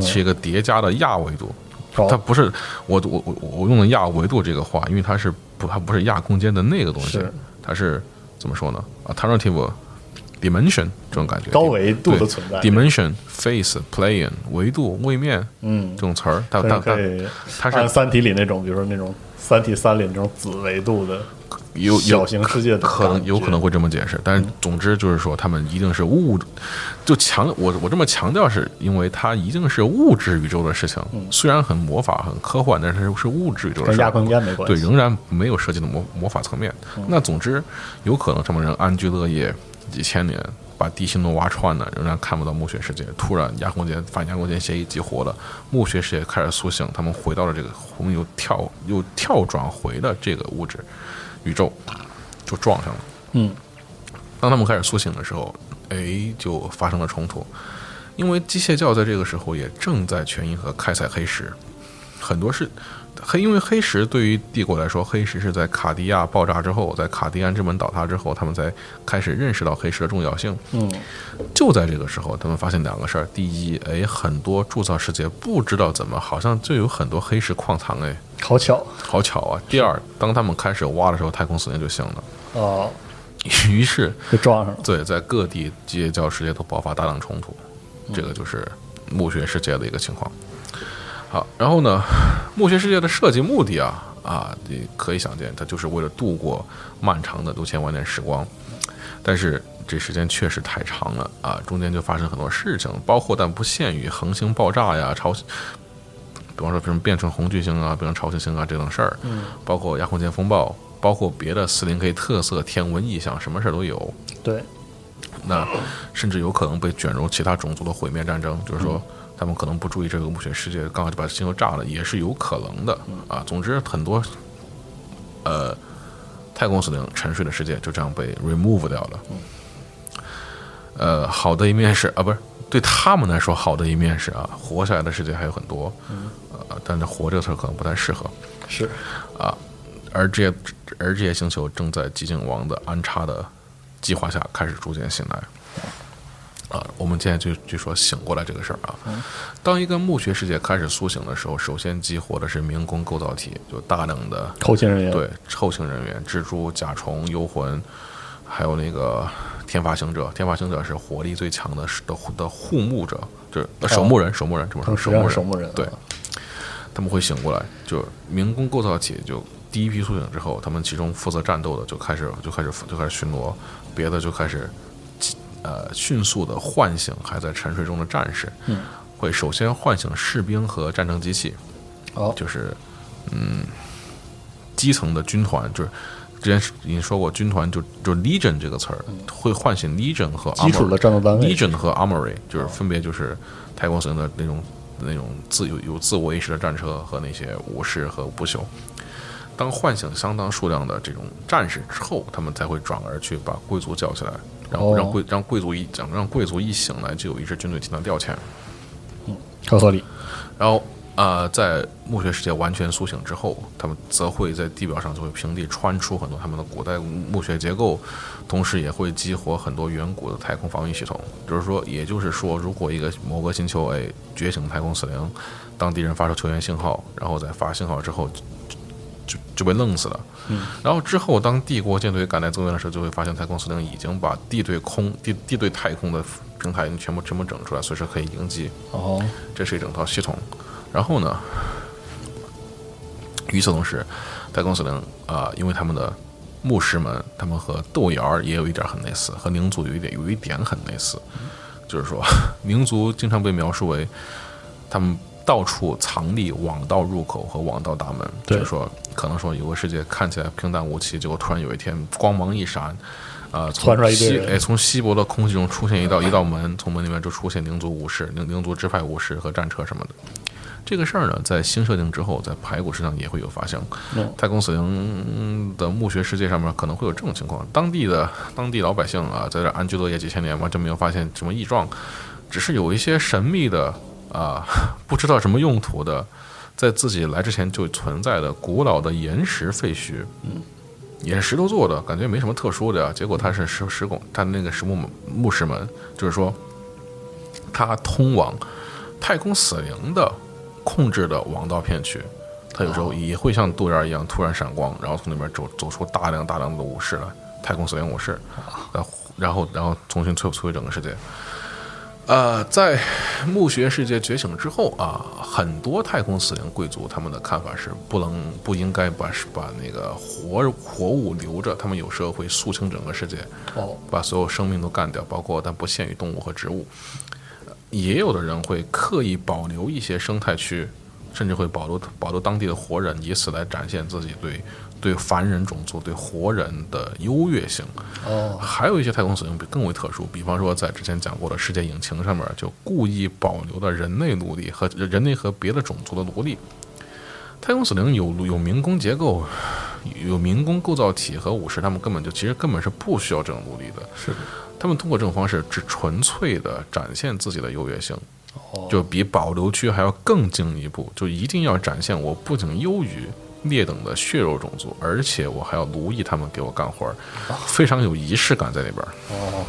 是一个叠加的亚维度，它不是我我我我用的亚维度这个话，因为它是不它不是亚空间的那个东西，它是怎么说呢？alternative dimension 这种感觉，高维度的存在，dimension face plane 维度位面，嗯，这种词儿，它它它它是三体里那种，比如说那种三体三里那种子维度的有有小型世界的可能有可能会这么解释，但是总之就是说，他们一定是物，就强我我这么强调，是因为它一定是物质宇宙的事情，虽然很魔法很科幻，但是是物质宇宙的事情。跟亚空间没关对，仍然没有涉及到魔魔法层面。那总之，有可能这么人安居乐业几千年，把地心都挖穿了，仍然看不到墓穴世界。突然，亚空间反亚空间协议激活了，墓穴世界开始苏醒，他们回到了这个，我们又跳又跳转回了这个物质宇宙，就撞上了。嗯，当他们开始苏醒的时候，哎，就发生了冲突，因为机械教在这个时候也正在全银河开采黑石，很多是黑，因为黑石对于帝国来说，黑石是在卡地亚爆炸之后，在卡地安之门倒塌之后，他们才开始认识到黑石的重要性。嗯，就在这个时候，他们发现两个事儿：第一，哎，很多铸造世界不知道怎么，好像就有很多黑石矿藏，哎，好巧好巧啊！第二，当他们开始挖的时候，太空死灵就醒了，哦，<laughs> 于是就撞上了。对，在各地机械教世界都爆发大量冲突，这个就是墓穴世界的一个情况。好，然后呢，<laughs> 墓穴世界的设计目的啊啊，你可以想见，它就是为了度过漫长的六千万年时光。但是这时间确实太长了啊，中间就发生很多事情，包括但不限于恒星爆炸呀、潮，比方说什么变成红巨星啊、变成超新星啊这种事儿，包括亚空间风暴，包括别的四零 K 特色天文异象，什么事儿都有。对，那甚至有可能被卷入其他种族的毁灭战争，就是说他们可能不注意这个墓穴世界，刚好就把星球炸了，也是有可能的啊。总之，很多呃太空死灵沉睡的世界就这样被 remove 掉了。呃，好的一面是啊，不是对他们来说好的一面是啊，活下来的世界还有很多，呃，但是活这个词儿可能不太适合。是啊而这些而这些星球正在寂静王的安插的计划下开始逐渐醒来。啊，我们现在就就说醒过来这个事儿啊。当一个墓穴世界开始苏醒的时候，首先激活的是民工构造体，就大量的后勤人员。对后勤人员，蜘蛛、甲虫、幽魂，还有那个天发行者。天发行者是火力最强的的的护墓者，就是呃守墓人，守墓人，这么说，守墓人，守墓人。对啊，他们会醒过来，就民工构造体就第一批苏醒之后，他们其中负责战斗的就开始就开始就开始巡逻，别的就开始呃迅速的唤醒还在沉睡中的战士，嗯，会首先唤醒士兵和战争机器，哦，就是嗯基层的军团，就是之前已经说过，军团就就 legion 这个词儿，会唤醒 legion 和基础的战斗单位。Legion 和 Armory 就是分别就是太空神的那种那种自有有自我意识的战车和那些武士和不朽。当唤醒相当数量的这种战士之后，他们才会转而去把贵族叫起来，然后哦让贵让贵族一让让贵族一醒来就有一支军队替他调遣。嗯很合理。然后呃，在墓穴世界完全苏醒之后，他们则会在地表上就会平地穿出很多他们的古代墓穴结构，同时也会激活很多远古的太空防御系统。就是说，也就是说，如果一个某个星球哎觉醒太空死灵，当敌人发出求援信号，然后在发信号之后就就就被弄死了。嗯，然后之后，当帝国舰队赶来增援的时候，就会发现太空司令已经把地对空、地地对太空的平台已经全部全部整出来，随时可以迎击。哦，这是一整套系统。然后呢，与此同时，太空司令啊、因为他们的牧师们，他们和豆芽儿也有一点很类似，和灵族有一点有一点很类似，就是说，<laughs> 灵族经常被描述为他们到处藏匿网道入口和网道大门，就是说，可能说有个世界看起来平淡无奇，结果突然有一天光芒一闪。啊、从窜出来一堆稀哎，从稀薄的空气中出现一道一道门，从门里面就出现灵族武士、灵灵族支派武士和战车什么的。这个事儿呢，在新设定之后，在排骨身上也会有发生。嗯太空死灵的墓穴世界上面可能会有这种情况，当地的当地老百姓啊，在这安居乐业几千年，完全没有发现什么异状，只是有一些神秘的啊，不知道什么用途的，在自己来之前就存在的古老的岩石废墟，嗯，也是石头做的，感觉没什么特殊的呀。结果它是石石拱，它那个石木墓室门，就是说，它通往太空死灵的控制的网道片区。它有时候也会像杜燕一样突然闪光，然后从那边走走出大量大量的武士来，太空死灵武士，然后然后重新摧摧毁整个世界。呃，在墓穴世界觉醒之后啊，很多太空死灵贵族他们的看法是不能不应该把把那个活活物留着，他们有时候会肃清整个世界，哦，把所有生命都干掉，包括但不限于动物和植物。呃也有的人会刻意保留一些生态区，甚至会保留保留当地的活人，以此来展现自己对对凡人种族、对活人的优越性。哦，还有一些太空死灵比更为特殊，比方说在之前讲过的世界引擎上面，就故意保留了人类奴隶和人类和别的种族的奴隶。太空死灵有有民工结构，有民工构造体和武士，他们根本就其实根本是不需要这种奴隶的。是的，他们通过这种方式，只纯粹的展现自己的优越性，哦，就比保留区还要更进一步，就一定要展现我不仅优于劣等的血肉种族，而且我还要奴役他们给我干活儿，非常有仪式感在里边儿。哦，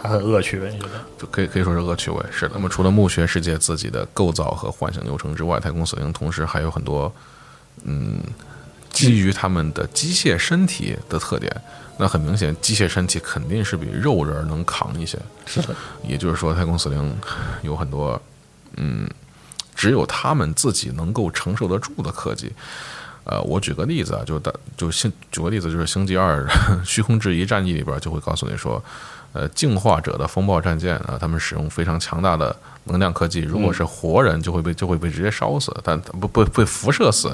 它很恶趣味，觉得就可以可以说是恶趣味。是的，那么除了墓穴世界自己的构造和唤醒流程之外，太空死灵同时还有很多，嗯，基于他们的机械身体的特点。那很明显，机械身体肯定是比肉人能扛一些。是的，也就是说，太空死灵有很多，嗯，只有他们自己能够承受得住的科技。呃，我举个例子啊，就大就星举个例子，就是《星际二：<laughs> 虚空之疑战役》里边就会告诉你说，呃，进化者的风暴战舰啊，他们使用非常强大的能量科技，如果是活人就会被就会被直接烧死，但不不被辐射死。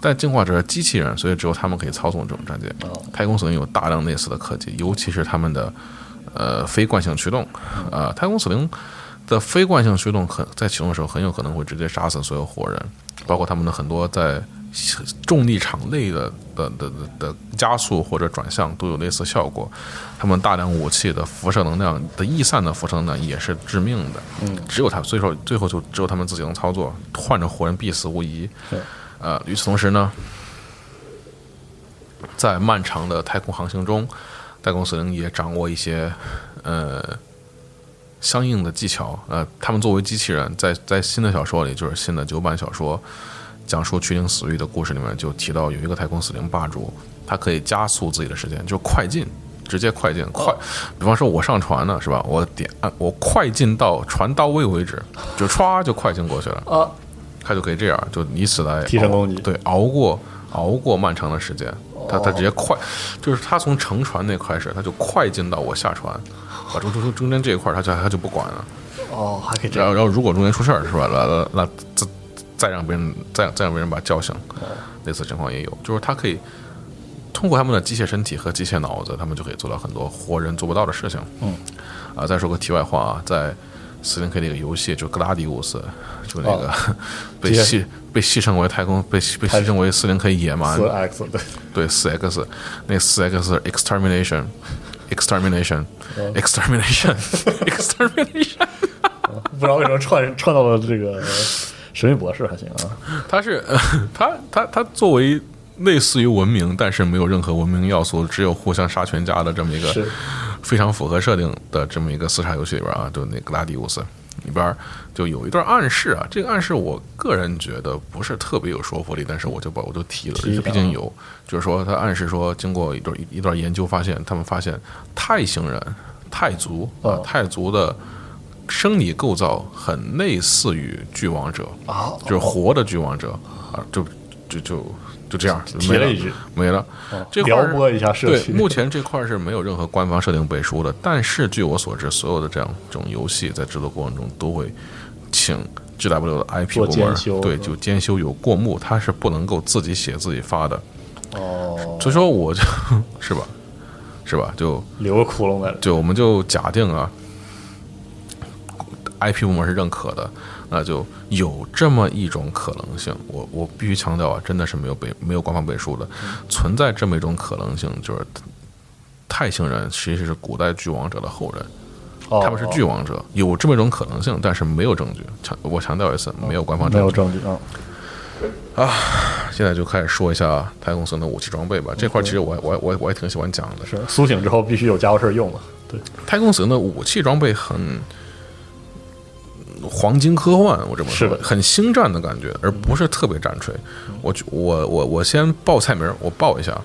但进化者是机器人，所以只有他们可以操纵这种战舰。哦太空死灵有大量类似的科技，尤其是他们的呃非惯性驱动。呃，太空死灵的非惯性驱动很在启动的时候很有可能会直接杀死所有活人，包括他们的很多在重力场内的的的的的加速或者转向都有类似效果。他们大量武器的辐射能量的逸散的辐射能量也是致命的。嗯，只有他，所以说最后就只有他们自己能操作，换着活人必死无疑。对，呃，与此同时呢，在漫长的太空航行中，太空司令也掌握一些呃相应的技巧。呃，他们作为机器人，在在新的小说里，就是新的九版小说讲述屈灵死域的故事里面，就提到有一个太空死灵霸主，他可以加速自己的时间，就快进。直接快进快，比方说我上船了，是吧？我点按我快进到船到位为止，就歘就快进过去了。啊，他就可以这样，就以此来提升攻击对，熬过熬过漫长的时间。他他直接快，就是他从乘船那开始，他就快进到我下船，啊，中中中中间这一块他就他就不管了。哦，还可以这样，然后然后如果中间出事儿是吧？那那那再再让别人再再让别人把叫醒，类似情况也有，就是他可以通过他们的机械身体和机械脑子，他们就可以做到很多活人做不到的事情。嗯，啊，再说个题外话啊，在斯林 K 那个游戏，就格拉迪乌斯，就那个、<laughs> 被戏被戏称为太空被被戏称为斯林 K 野蛮四 X 对，对，四 X，那四 X extermination。Extermination, extermination, <laughs> extermination。不知道为什么串串到了这个神秘博士还行啊，他是呃它它它作为类似于文明，但是没有任何文明要素，只有互相杀全家的这么一个非常符合设定的这么一个四杀游戏里边啊，就那格拉迪乌斯里边就有一段暗示啊，这个暗示我个人觉得不是特别有说服力，但是我就把我就提了，毕竟有，就是说他暗示说，经过一段一段研究发现，他们发现泰星人泰族啊哦泰族的生理构造很类似于巨王者啊就是活的巨王者啊，就就就就这样没了提了一句，没了。撩拨一下社对，目前这块儿是没有任何官方设定背书的，但是据我所知，所有的这样这种游戏在制作过程中都会请 GW 的 IP 部门对，就兼修有过目，他是不能够自己写自己发的，哦，<laughs> 所以说我就 <laughs> 是吧，是吧？就留个窟窿在里，就我们就假定啊，IP 部门是认可的，那就有这么一种可能性。我我必须强调啊，真的是没有背没有官方背书的，存在这么一种可能性，就是泰星人其实是古代巨王者的后人，哦他们是巨王者，有这么一种可能性，但是没有证据。强我强调一次，没有官方证据没有证据。啊啊，现在就开始说一下太空森的武器装备吧。这块其实我我我我也挺喜欢讲的。是苏醒之后必须有家伙事用了，对，太空死灵的武器装备很黄金科幻，我这么说很星战的感觉，而不是特别战锤。我我我我先报菜名，我报一下。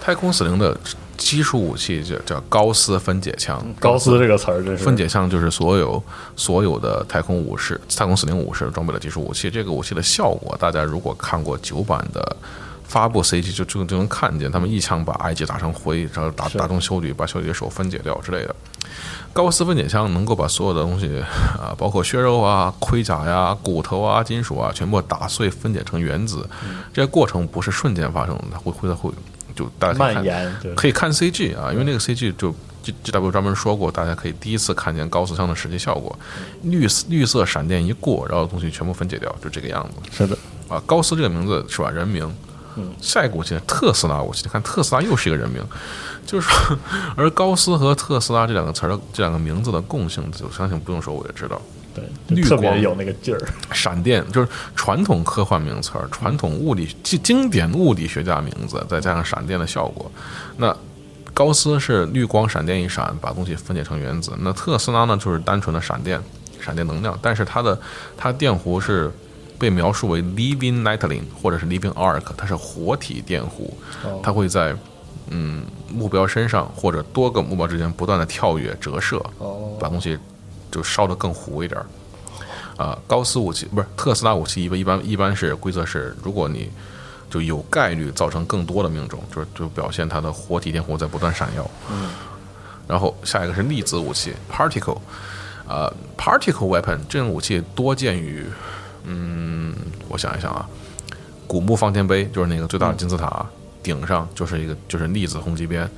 太空死灵的基础武器叫叫高斯分解枪，高斯这个词儿真是分解枪就是所有所有的太空武士、太空司令武士装备的基础武器。这个武器的效果，大家如果看过九版的发布 CG，就就就能看见，他们一枪把埃及打成灰，然后打打中修女，把修女的手分解掉之类的。高斯分解枪能够把所有的东西 <laughs> 啊，包括血肉啊、盔甲呀、骨头啊、金属啊，全部打碎分解成原子。这个过程不是瞬间发生的，它会会会就大家可以看蔓延，可以看 CG 啊，因为那个 CG 就 G G W 专门说过，大家可以第一次看见高斯枪的实际效果，绿色绿色闪电一过，然后东西全部分解掉，就这个样子是的，啊。高斯这个名字是吧？人名。下一个武器特斯拉武器，你看特斯拉又是一个人名，就是说，而高斯和特斯拉这两个词儿的这两个名字的共性，就相信不用说我也知道。对，特别光有那个劲儿，<laughs> 闪电就是传统科幻名词儿，传统物理经经典物理学家名字，再加上闪电的效果。那高斯是绿光闪电一闪，把东西分解成原子。那特斯拉呢，就是单纯的闪电，闪电能量。但是它的它电弧是被描述为 living lightning 或者是 living arc，它是活体电弧，哦它会在嗯目标身上或者多个目标之间不断的跳跃折射，哦，把东西就烧得更糊一点儿。啊、高斯武器不是特斯拉武器，一般一般一般是规则是，如果你就有概率造成更多的命中，就是就表现它的活体电弧在不断闪耀。嗯。然后下一个是粒子武器 particle，呃，particle weapon 这种武器多见于，嗯，我想一想啊，古墓方尖碑就是那个最大的金字塔、顶上就是一个就是粒子轰击鞭，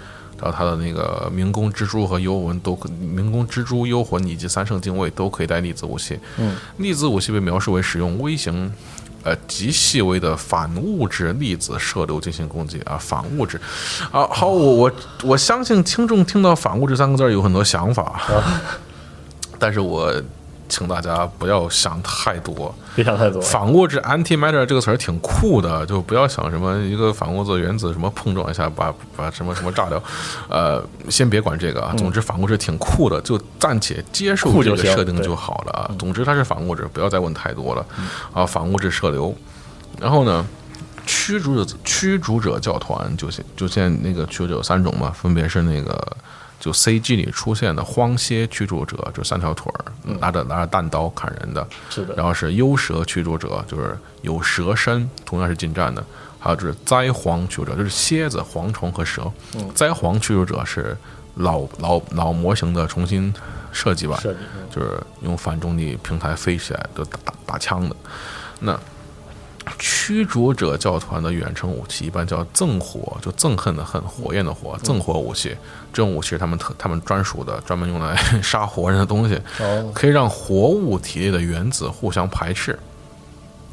然后他的那个冥宫蜘蛛和幽魂都可，冥宫蜘蛛、幽魂以及三圣精卫都可以带粒子武器。嗯，粒子武器被描述为使用微型。呃，极细微的反物质粒子射流进行攻击啊，反物质，啊，好，我我我相信听众听到“反物质”三个字有很多想法，<laughs> 但是我请大家不要想太多，别想太多，反物质 antimatter 这个词儿挺酷的，就不要想什么一个反物质原子什么碰撞一下把把什么什么炸掉，呃，先别管这个啊。总之反物质挺酷的，就暂且接受这个设定就好了啊。总之它是反物质，不要再问太多了啊。反物质射流，然后呢？驱逐者驱逐者教团就现就现在那个驱逐者有三种嘛，分别是那个就 CG 里出现的荒蝎驱逐者，就三条腿儿，拿着拿着弹刀砍人的，是的，然后是幽蛇驱逐者，就是有蛇身，同样是近战的。还有就是灾蝗驱逐者，就是蝎子、蝗虫和蛇。灾蝗驱逐者是老老老模型的重新设计版，计嗯就是用反重力平台飞起来的打打打枪的。那驱逐者教团的远程武器一般叫憎火，就憎恨的恨，火焰的火，憎火武器。这种武器是他们特他们专属的，专门用来杀活人的东西。哦，可以让活物体内的原子互相排斥。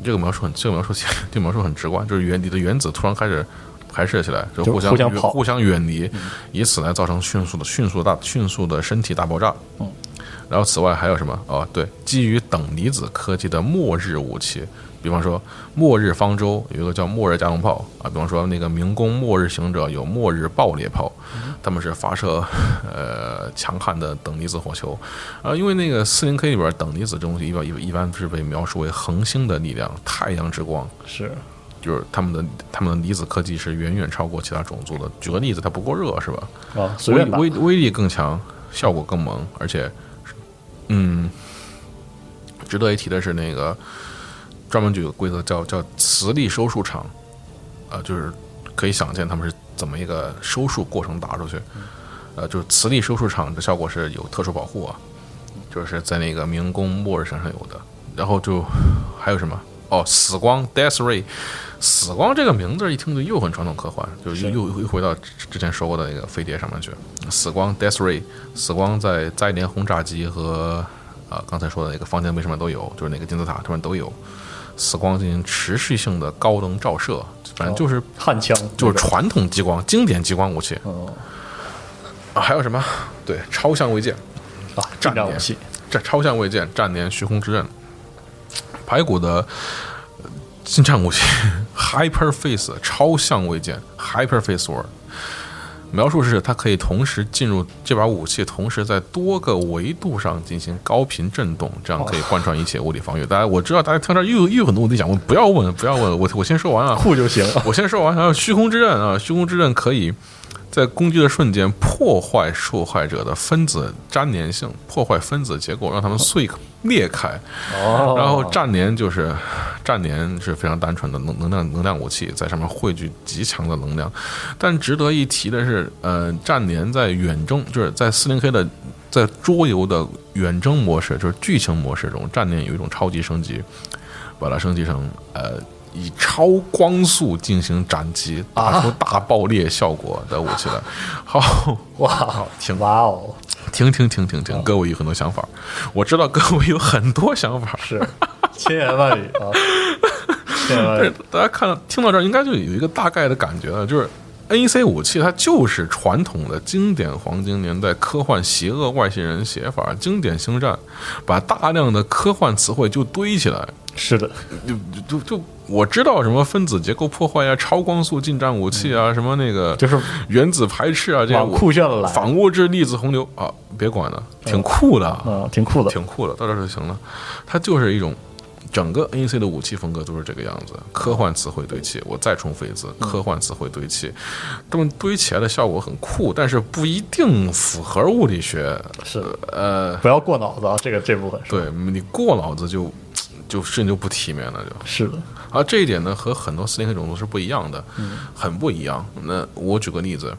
这个描述很，这个描述其 <laughs> 这个描述很直观，就是原你的原子突然开始排斥起来，就就互相互相互相远离，以此来造成迅速的、迅速大、迅速的身体大爆炸。嗯，然后此外还有什么？哦，对，基于等离子科技的末日武器，比方说末日方舟有一个叫末日加农炮啊，比方说那个冥宫末日行者有末日爆裂炮，他们是发射 <laughs> 呃强悍的等离子火球，啊，因为那个四零 K 里边等离子这东西一般一般一般是被描述为恒星的力量，太阳之光，是就是他们的他们的离子科技是远远超过其他种族的。举个例子，它不过热是吧？啊，随威便打，威威力更强，效果更猛，而且，嗯，值得一提的是，那个专门举个规则叫叫磁力收束场，呃、就是可以想见他们是怎么一个收束过程打出去，呃，就是磁力收束场的效果是有特殊保护啊，就是在那个冥宫末日身上有的，然后就还有什么哦，死光 Death Ray。死光这个名字一听就又很传统科幻，就又又又回到之之前说过的那个飞碟上面去。死光 Death Ray，死光在灾年轰炸机和啊、刚才说的那个方尖碑上面都有，就是那个金字塔上面都有。死光进行持续性的高能照射，反正就是、焊枪就是传统激光，经典激光武器哦。啊。还有什么？对，超像位剑，啊，战点战武器。这超像位剑、战年虚空之刃，排骨的呃近战武器 <laughs> Hyperface 超像位剑 Hyperface Sword，描述是它可以同时进入这把武器，同时在多个维度上进行高频震动，这样可以贯穿一切物理防御。大家我知道大家听这又又有很多问题想问，不要问，不要问，我我先说完啊。酷就行，我先说完，还有虚空之刃啊，虚空之刃可以在攻击的瞬间破坏受害者的分子粘连性，破坏分子结构，让他们碎裂开。哦，然后战连就是战连是非常单纯的能能量能量武器，在上面汇聚极强的能量。但值得一提的是，呃，战连在远征就是在四零 K 的在桌游的远征模式，就是剧情模式中，战连有一种超级升级，把它升级成呃。以超光速进行斩击，打出大爆裂效果的武器来。好，<laughs> 哇，挺哇哦，停停停停停！各位有很多想法，我知道各位有很多想法，是千言万语啊。大家看到听到这儿，应该就有一个大概的感觉了，就是 N E C 武器它就是传统的经典黄金年代科幻邪恶外星人写法，经典星战，把大量的科幻词汇就堆起来。是的，就就就我知道什么分子结构破坏啊，超光速近战武器啊，什么那个就是原子排斥啊，这些酷炫了，反物质粒子洪流。啊，别管了，挺酷的，嗯，挺酷的，挺酷的，到这就行了。它就是一种整个 N E C 的武器风格都是这个样子，科幻词汇堆砌。我再重复一次，科幻词汇堆砌，这么堆起来的效果很酷，但是不一定符合物理学。是呃，不要过脑子啊，这个这部分对你过脑子就。就甚至就不体面了，就是的。而这一点呢，和很多四零 K 种族是不一样的，很不一样。那我举个例子，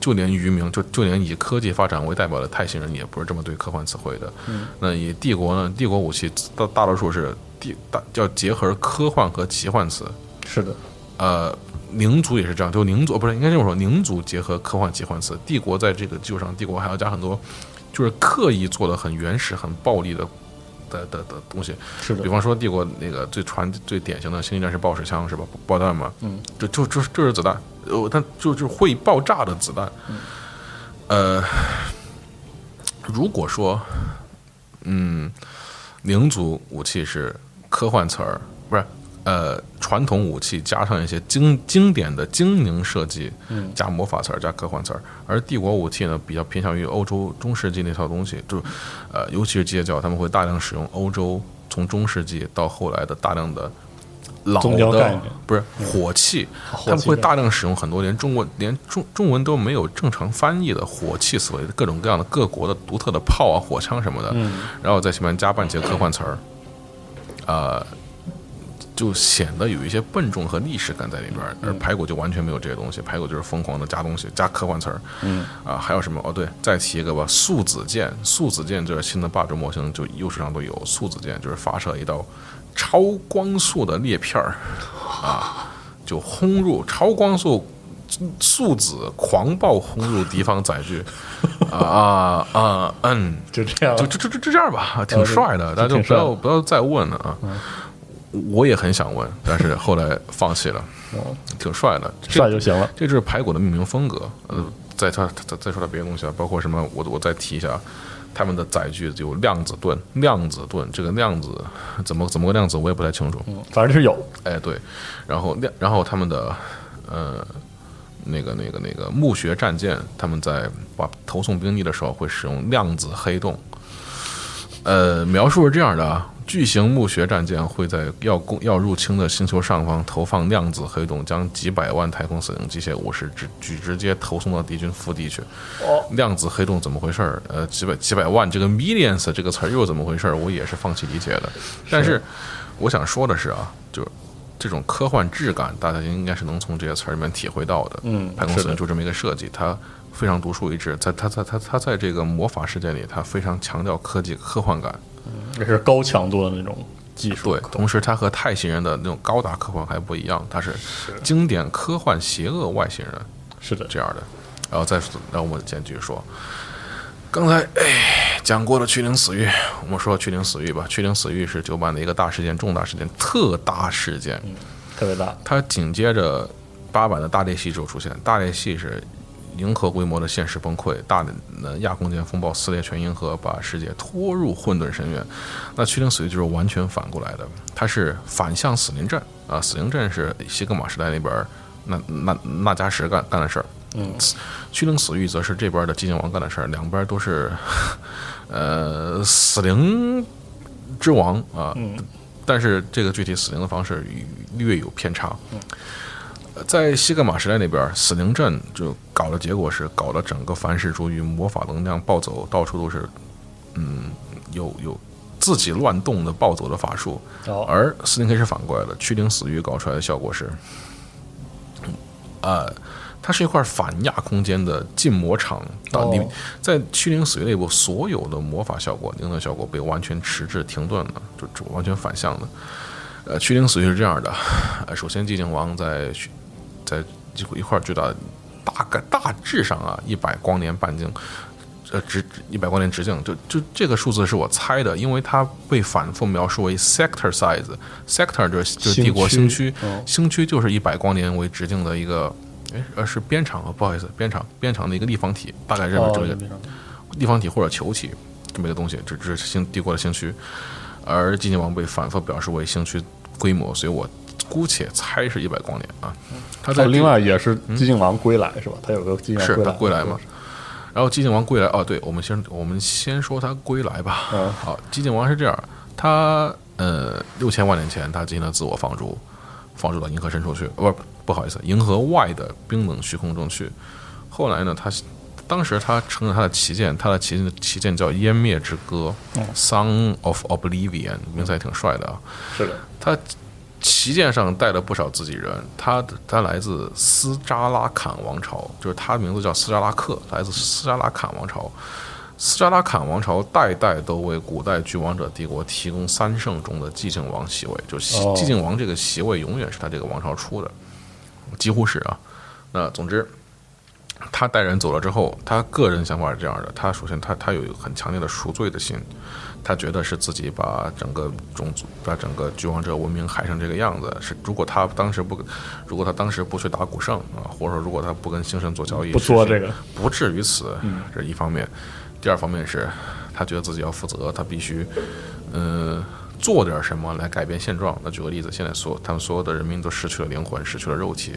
就连渔民，就就连以科技发展为代表的泰星人，也不是这么对科幻词汇的。那以帝国呢？帝国武器大大多数是帝大叫结合科幻和奇幻词。是的。呃，宁族也是这样，就宁族不是应该这么说，宁族结合科幻奇幻词。帝国在这个基础上，帝国还要加很多，就是刻意做的很原始、很暴力的。的的的东西，是的。比方说帝国那个最传最典型的星际战士爆石枪是吧？爆弹嘛，嗯，就就就就是子弹，呃，它就就会爆炸的子弹。呃，如果说，嗯，灵族武器是科幻词儿，不是。呃，传统武器加上一些经经典的精灵设计，加魔法词儿，加科幻词儿，而帝国武器呢，比较偏向于欧洲中世纪那套东西，就呃，尤其是基督教，他们会大量使用欧洲从中世纪到后来的大量的老的不是火器，他们会大量使用很多连中国连中中文都没有正常翻译的火器所谓的，各种各样的各国的独特的炮啊、火枪什么的，然后在前面加半截科幻词儿，呃。就显得有一些笨重和历史感在里边，而排骨就完全没有这些东西。排骨就是疯狂的加东西，加科幻词儿。嗯啊，还有什么？哦，对，再提一个吧，素子剑。素子剑就是新的霸主模型，就优势上都有。素子剑就是发射一道超光速的裂片儿，啊，就轰入超光速素子狂暴轰入敌方载具。<laughs> 啊啊嗯，就这样，就就就就这样吧，挺帅的。大家就不要不要再问了啊。我也很想问，但是 <laughs> 后来放弃了。哦，挺帅的，帅就行了。这就是排骨的命名风格。呃，再他再再说点别的东西啊，包括什么？我我再提一下，他们的载具有量子盾，量子盾这个量子怎么怎么个量子我也不太清楚。嗯，反正是有。哎，对，然后量，然后他们的呃那个那个那个墓穴战舰，他们在把投送兵力的时候会使用量子黑洞。呃，描述是这样的啊。巨型墓穴战舰会在要攻要入侵的星球上方投放量子黑洞，将几百万太空死灵机械武士直举直接投送到敌军腹地去。哦，量子黑洞怎么回事儿？呃，几百几百万这个 millions 这个词儿又怎么回事儿？我也是放弃理解的。但是我想说的是啊，就这种科幻质感，大家应该是能从这些词儿里面体会到的。嗯，太空死灵就这么一个设计，它非常独树一帜。在它在它它在这个魔法世界里，它非常强调科技科幻感。也是高强度的那种技术，对。同时，它和泰星人的那种高达科幻还不一样，它是经典科幻邪恶外星人，是的，这样的。然后再让我们先继续说，刚才哎讲过了去灵死域，我们说去灵死域吧。去灵死域是九版的一个大事件，重大事件，特大事件，特别大。它紧接着八版的大裂隙之后出现，大裂隙是。银河规模的现实崩溃，大的亚空间风暴撕裂全银河，把世界拖入混沌深渊。那去灵死域就是完全反过来的，它是反向死灵阵啊！死灵阵是西格玛时代那边那那那加什干干的事儿，嗯，驱灵死域则是这边的寂静王干的事儿，两边都是 <laughs> 呃死灵之王啊，但是这个具体死灵的方式略有偏差。嗯在西格玛时代那边，死灵阵就搞的结果是搞了整个凡世诸域魔法能量暴走，到处都是，嗯，有有自己乱动的暴走的法术。哦而斯林 K 是反过来的，驱灵死域搞出来的效果是，呃，它是一块反亚空间的禁魔场啊，哦你在虚灵死域内部所有的魔法效果、灵能效果被完全迟滞停顿了，就就完全反向的。呃，虚灵死域是这样的，呃，首先寂静王在在一块巨大，大概大致上啊一百光年半径。呃，直一百光年直径，就就这个数字是我猜的，因为它被反复描述为 sector size，sector 就是就是帝国星区，哦星区就是一百光年为直径的一个，哎，呃是边长啊，不好意思，边长边长的一个立方体，大概认为这么一个哦立方体或者球体这么一个东西，这这是星帝国的星区，而寂静王被反复表示为星区规模，所以我姑且猜是一百光年啊。它在哦，另外也是寂静王归来是吧？他有个寂静王是归来，他归来嘛？然后寂静王归来，哦，对，我们先我们先说他归来吧。嗯好，寂静王是这样，他呃六千万年前他进行了自我放逐，放逐到银河深处去，呃不不好意思，银河外的冰冷虚空中去。后来呢，他当时他乘着他的旗舰，他的旗舰旗舰叫湮灭之歌、s o n g of Oblivion，名字还挺帅的啊。是的，他旗舰上带了不少自己人，他他来自斯扎拉坎王朝，就是他的名字叫斯扎拉克，来自斯扎拉坎王朝。斯扎拉坎王朝代代都为古代巨王者帝国提供三圣中的寂静王席位，就寂静王这个席位永远是他这个王朝出的，几乎是啊。那总之，他带人走了之后，他个人想法是这样的：他首先他他有一个很强烈的赎罪的心，他觉得是自己把整个种族、把整个巨王者文明害成这个样子。是如果他当时不，如果他当时不去打古圣啊，或者说如果他不跟星神做交易，不做这个，不至于此。这是一方面。第二方面是，他觉得自己要负责，他必须，嗯、做点什么来改变现状。那举个例子，现在所他们所有的人民都失去了灵魂，失去了肉体，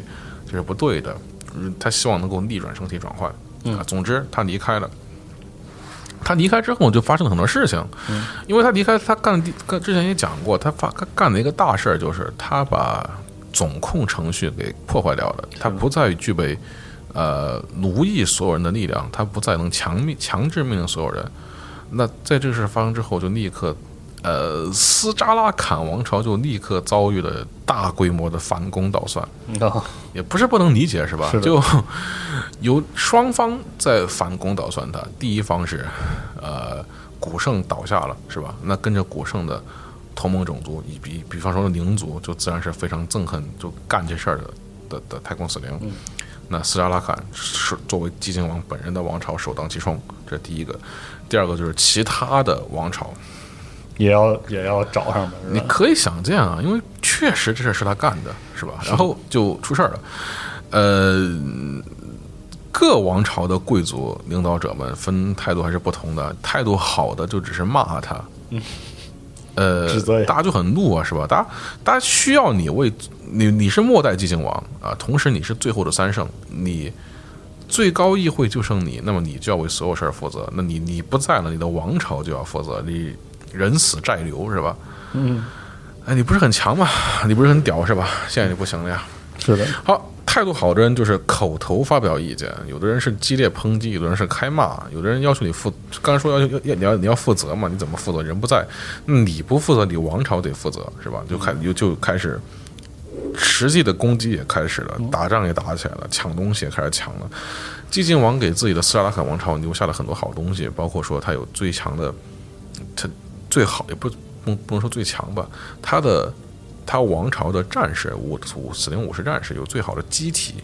这是不对的。嗯，他希望能够逆转身体转换。啊，总之他离开了。他离开之后就发生了很多事情，因为他离开，他干的第干之前也讲过，他发他干的一个大事儿就是他把总控程序给破坏掉了，他不再具备呃奴役所有人的力量，他不再能强命强制命令所有人。那在这个事发生之后，就立刻呃斯扎拉坎王朝就立刻遭遇了大规模的反攻倒算。啊，也不是不能理解，是吧？就有双方在反攻倒算他。第一方是，呃，古圣倒下了，是吧？那跟着古圣的同盟种族，以比比方说灵族，就自然是非常憎恨就干这事儿的的的太空死灵。那斯扎拉坎是作为寂静王本人的王朝首当其冲，这是第一个。第二个就是其他的王朝，也要也要找上门，你可以想见啊，因为确实这事儿是他干的，是吧？然后就出事儿了，呃，各王朝的贵族领导者们分态度还是不同的，态度好的就只是骂他，呃，大家就很怒啊，是吧？大家大家需要你为你你是末代寂静王啊，同时你是最后的三圣，你。最高议会就剩你，那么你就要为所有事儿负责。那你你不在了，你的王朝就要负责。你人死债留是吧？嗯，哎，你不是很强吗？你不是很屌是吧？现在就不行了呀。是的，好，态度好的人就是口头发表意见，有的人是激烈抨击，有的人是开骂，有的人要求你负，刚才说要求要你要你要负责嘛？你怎么负责？人不在，你不负责，你王朝得负责是吧？就开就就开始。实际的攻击也开始了，打仗也打起来了，抢东西也开始抢了。寂静王给自己的斯拉拉坎王朝留下了很多好东西，包括说他有最强的，他最好也不不不能说最强吧，他的他王朝的战士武武死灵武士战士有最好的机体，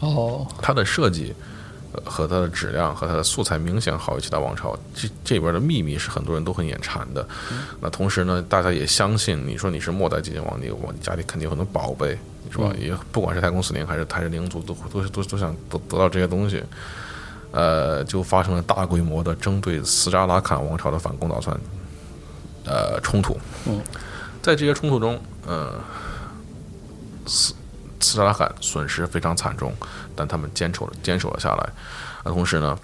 哦，它的设计呃和它的质量和它的素材明显好于其他王朝。这这边的秘密是很多人都很眼馋的。那同时呢，大家也相信，你说你是末代寂静王，你我你家里肯定有很多宝贝，是吧？也不管是太空死灵还是还是灵族，都都都都想得得到这些东西。呃，就发生了大规模的针对斯扎拉坎王朝的反攻打算，呃，冲突。嗯，在这些冲突中，呃，斯斯扎拉罕损失非常惨重，但他们坚守了坚守了下来。那同时呢，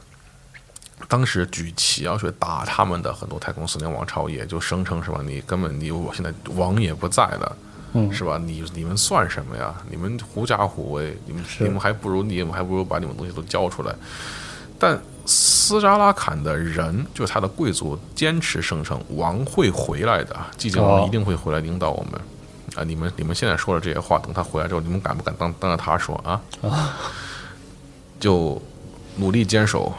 当时举旗要去打他们的很多太空死灵王朝，也就声称什么你根本你我现在王也不在了，嗯是吧？你你们算什么呀？你们狐假虎威，你们你们还不如你们还不如把你们东西都交出来。但斯扎拉坎的人，就是他的贵族，坚持声称王会回来的，寂静王哦一定会回来领导我们。啊，你们你们现在说的这些话，等他回来之后，你们敢不敢当当着他说啊？就努力坚守，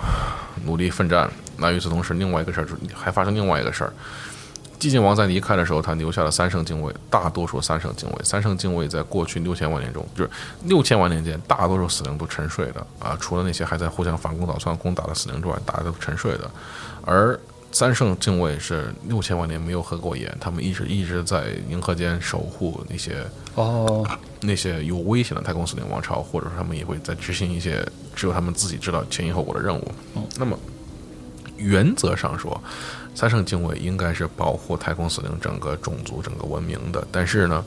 努力奋战。那与此同时，另外一个事儿就还发生另外一个事儿。寂静王在离开的时候，他留下了三圣敬畏，大多数三圣敬畏。三圣敬畏在过去六千万年中，就是六千万年间，大多数死灵都沉睡的啊，除了那些还在互相反攻倒算攻打的死灵之外，大家都沉睡的。而三圣敬畏是六千万年没有合过眼，他们一直一直在银河间守护那些哦，那些有危险的太空死灵王朝，或者说他们也会在执行一些只有他们自己知道前因后果的任务。那么原则上说，三圣敬畏应该是保护太空司令整个种族、整个文明的，但是呢，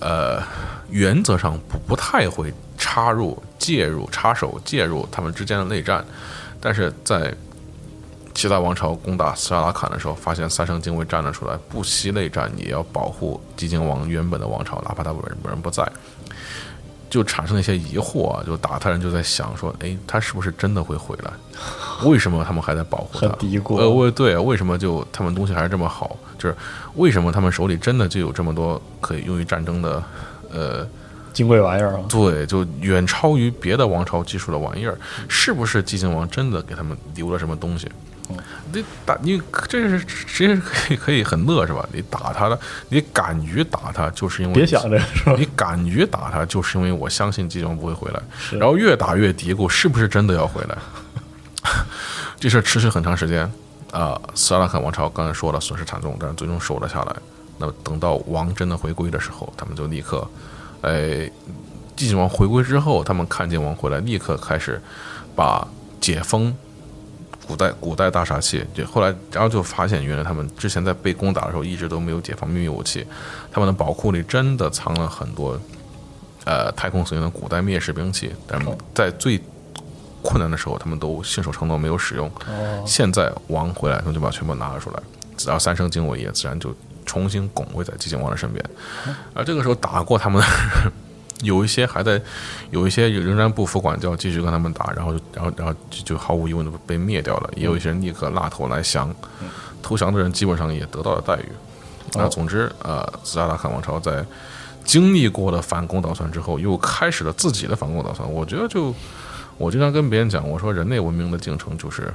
呃，原则上不不太会插入、介入、插手介入他们之间的内战，但是在其他王朝攻打斯拉拉坎的时候，发现三圣敬畏站了出来，不惜内战也要保护寂静王原本的王朝，哪怕他本本人不在，就产生了一些疑惑啊。就打他人就在想说，哎，他是不是真的会回来？<laughs> 为什么他们还在保护他很？嘀咕呃，为对，为什么就他们东西还是这么好？就是为什么他们手里真的就有这么多可以用于战争的，呃，金贵玩意儿啊，对，就远超于别的王朝技术的玩意儿，是不是寂静王真的给他们留了什么东西？你打你这是其实可以可以很乐是吧？你打他了，你敢于打他，就是因为别想这个是吧？你敢于打他，就是因为我相信寂静王不会回来。然后越打越嘀咕，是不是真的要回来？<laughs> 这事儿持续很长时间啊。斯拉肯王朝刚才说了损失惨重，但是最终守了下来。那么等到王真的回归的时候，他们就立刻，哎，季景王回归之后，他们看见王回来，立刻开始把解封古代古代大杀器，就后来然后就发现，原来他们之前在被攻打的时候一直都没有解放秘密武器，他们的宝库里真的藏了很多呃太空所用的古代灭世兵器，但是在最困难的时候，他们都信守承诺没有使用。哦，现在王回来，他们就把全部拿了出来，只要三生经纬也自然就重新拱卫在寂静王的身边。而这个时候打过他们的人，<laughs> 有一些还在，有一些仍然不服管教，继续跟他们打，然后就然后然后就就毫无疑问的被灭掉了。也有一些人立刻拉头来降，投降的人基本上也得到了待遇。啊，总之，呃，斯拉达坎王朝在经历过了反攻倒算之后，又开始了自己的反攻倒算。我觉得就，我经常跟别人讲，我说人类文明的进程就是，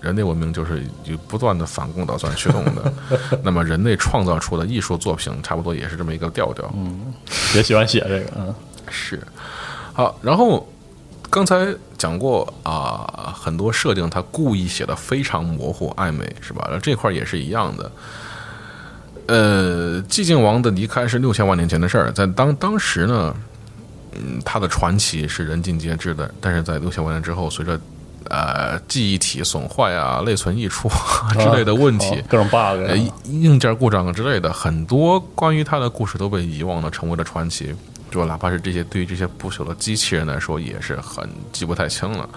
人类文明就是以不断的反攻倒算驱动的。<laughs> 那么人类创造出的艺术作品，差不多也是这么一个调调。嗯，也喜欢写这个，嗯，是，好，然后刚才讲过啊、很多设定他故意写的非常模糊暧昧，是吧？然后这块儿也是一样的。呃，寂静王的离开是六千万年前的事儿，在当当时呢，嗯，他的传奇是人尽皆知的，但是在六千万年之后，随着呃记忆体损坏啊、内存溢出啊 <laughs> 之类的问题，哦各种 bug，呃，硬件故障啊之类的，很多关于他的故事都被遗忘了，成为了传奇。就哪怕是这些对于这些不朽的机器人来说，也是很记不太清了。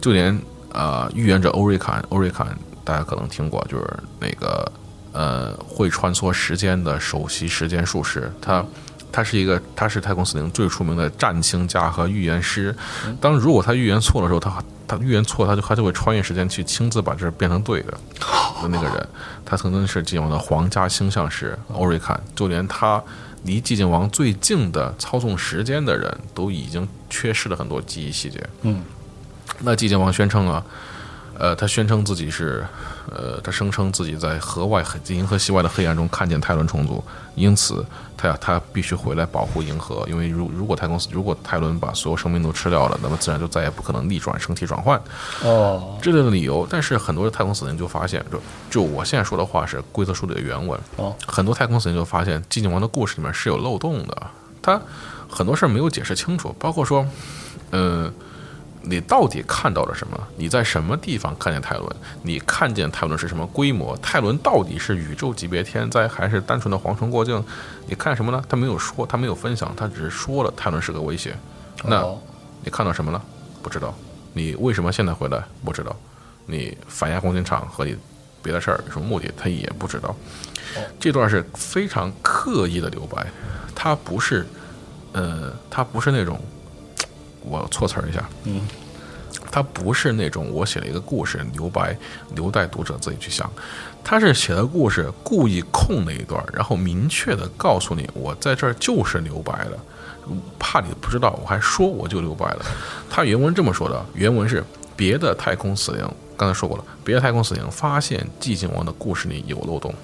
就连呃，预言者欧瑞坎，欧瑞坎大家可能听过，就是那个呃会穿梭时间的首席时间术士，他。他是一个，他是太空死灵最出名的战星家和预言师。当如果他预言错的时候，他他预言错，他就他就会穿越时间去亲自把这变成对的的那个人。他曾经是寂静王的皇家星象师欧瑞坎，就连他离寂静王最近的操纵时间的人都已经缺失了很多记忆细节。嗯，那寂静王宣称啊，呃，他宣称自己是，呃，他声称自己在河外黑银河系外的黑暗中看见泰伦虫族，因此他呀，他必须回来保护银河，因为如如果太空如果泰伦把所有生命都吃掉了，那么自然就再也不可能逆转生体转换。哦，这类的理由，但是很多的太空死灵就发现，就就我现在说的话是规则书里的原文。哦，很多太空死灵就发现寂静王的故事里面是有漏洞的，他很多事儿没有解释清楚，包括说，呃，你到底看到了什么？你在什么地方看见泰伦？你看见泰伦是什么规模？泰伦到底是宇宙级别天灾，还是单纯的蝗虫过境？你看什么呢？他没有说，他没有分享，他只是说了泰伦是个威胁。那哦你看到什么了？不知道。你为什么现在回来？不知道。你反亚空间场和你别的事儿，有什么目的，他也不知道。这段是非常刻意的留白，他不是，呃，他不是那种，我措辞儿一下，嗯，他不是那种我写了一个故事留白，留待读者自己去想，他是写的故事故意空了一段，然后明确的告诉你，我在这儿就是留白的，怕你不知道，我还说我就留白了。他原文这么？说的，原文是别的太空死灵，刚才说过了，别的太空死灵发现寂静王的故事里有漏洞。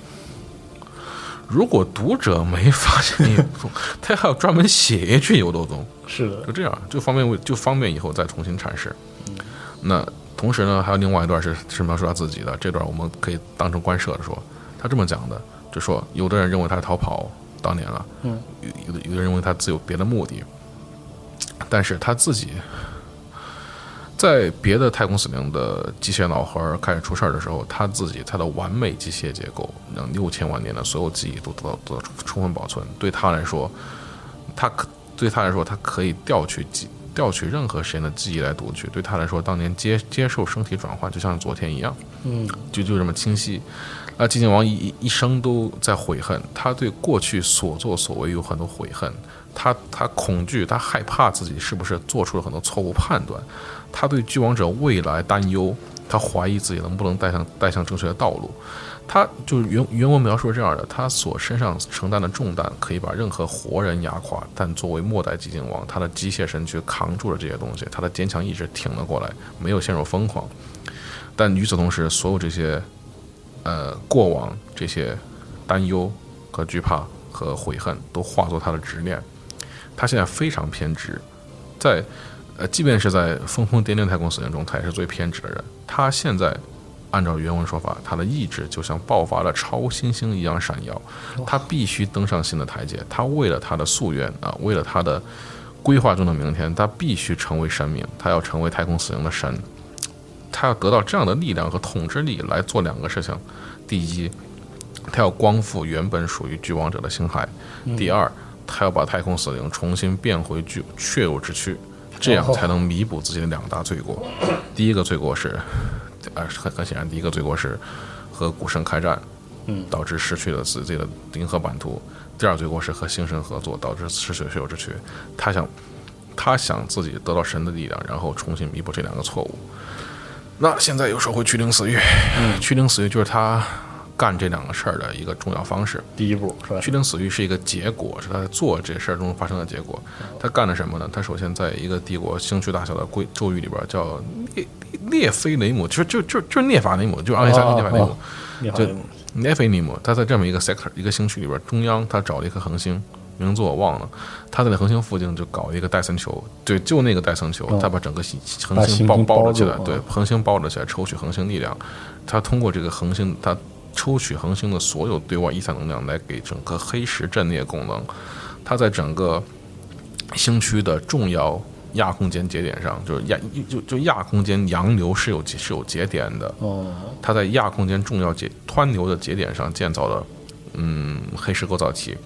如果读者没发现有 <laughs> 他还要专门写一句有漏洞，是的。就，这样，就方便为就方便以后再重新阐释。那同时呢，还有另外一段是是描述他自己的，这段我们可以当成官设的说，他这么讲的，就说有的人认为他是逃跑当年了，嗯，有有的有的人认为他自有别的目的，但是他自己在别的太空死灵的机械脑核开始出事儿的时候，他自己他的完美机械结构，让六千万年的所有记忆都得到得到充分保存。对他来说，他可对他来说，他可以调取记调取任何时间的记忆来读取。对他来说，当年接接受身体转换，就像昨天一样，嗯，就就这么清晰。那，寂静王一一一生都在悔恨，他对过去所作所为有很多悔恨，他他恐惧，他害怕自己是不是做出了很多错误判断，他对巨王者未来担忧，他怀疑自己能不能带上带上正确的道路。他就是原原文描述是这样的：他所身上承担的重担可以把任何活人压垮，但作为末代寂静王，他的机械身躯扛住了这些东西，他的坚强意志挺了过来，没有陷入疯狂。但与此同时，所有这些呃过往这些担忧和惧怕和悔恨都化作他的执念。他现在非常偏执，在呃，即便是在疯疯癫癫太空死灵中，他也是最偏执的人。他现在按照原文说法，他的意志就像爆发了超新星一样闪耀，他必须登上新的台阶。他为了他的夙愿啊，为了他的规划中的明天，他必须成为神明，他要成为太空死灵的神。他要得到这样的力量和统治力来做两个事情：第一，他要光复原本属于巨王者的星海；第二，他要把太空死灵重新变回巨血肉之躯，这样才能弥补自己的两大罪过。第一个罪过是，呃，很很显然，第一个罪过是和古神开战，嗯导致失去了自己的银河版图；第二罪过是和星神合作，导致失去了血肉之躯。他想，他想自己得到神的力量，然后重新弥补这两个错误。那现在又说回驱灵死域，驱灵死域就是他干这两个事儿的一个重要方式。第一步是吧？驱灵死域是一个结果，是他在做这事儿中发生的结果。他干了什么呢？他首先在一个帝国星区大小的规咒语里边叫 <laughs> 列列菲雷姆，就是就就就是涅法雷姆，就是阿里萨涅法雷姆哦。涅法雷姆涅菲尼姆，他在这么一个 sector 一个星区里边，中央他找了一颗恒星，名字我忘了。他在那恒星附近就搞一个戴森球，对，就那个戴森球，他把整个星恒星包包包了起来，对啊，恒星包了起来，抽取恒星力量。他通过这个恒星，他抽取恒星的所有对外逸散能量，来给整个黑石阵列功能。它在整个星区的重要亚空间节点上，就是亚就就亚空间洋流是有是有节点的，哦，它在亚空间重要节湍流的节点上建造了嗯黑石构造体。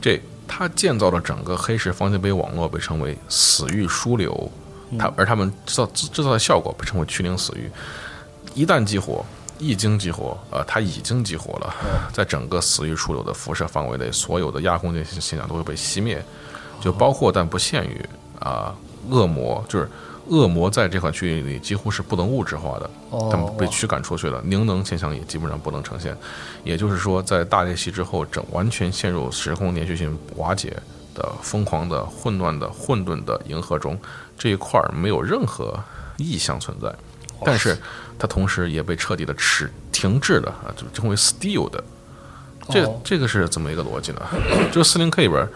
这它建造的整个黑石方尖碑网络被称为死域枢纽，它而他们制造制制造的效果被称为驱灵死域。一旦激活，一经激活，呃，它已经激活了，在整个死域枢纽的辐射范围内，所有的亚空间现象都会被熄灭，就包括但不限于啊、恶魔，就是恶魔在这款区域里几乎是不能物质化的，哦他们被驱赶出去了，灵能现象也基本上不能呈现。也就是说，在大裂隙之后，整完全陷入时空连续性瓦解的疯狂的、混乱的、混沌的银河中，这一块儿没有任何意象存在。但是它同时也被彻底的止停滞了啊，就称为 still 的。这哦这个是怎么一个逻辑呢？<coughs> 这个四零 K 里边儿，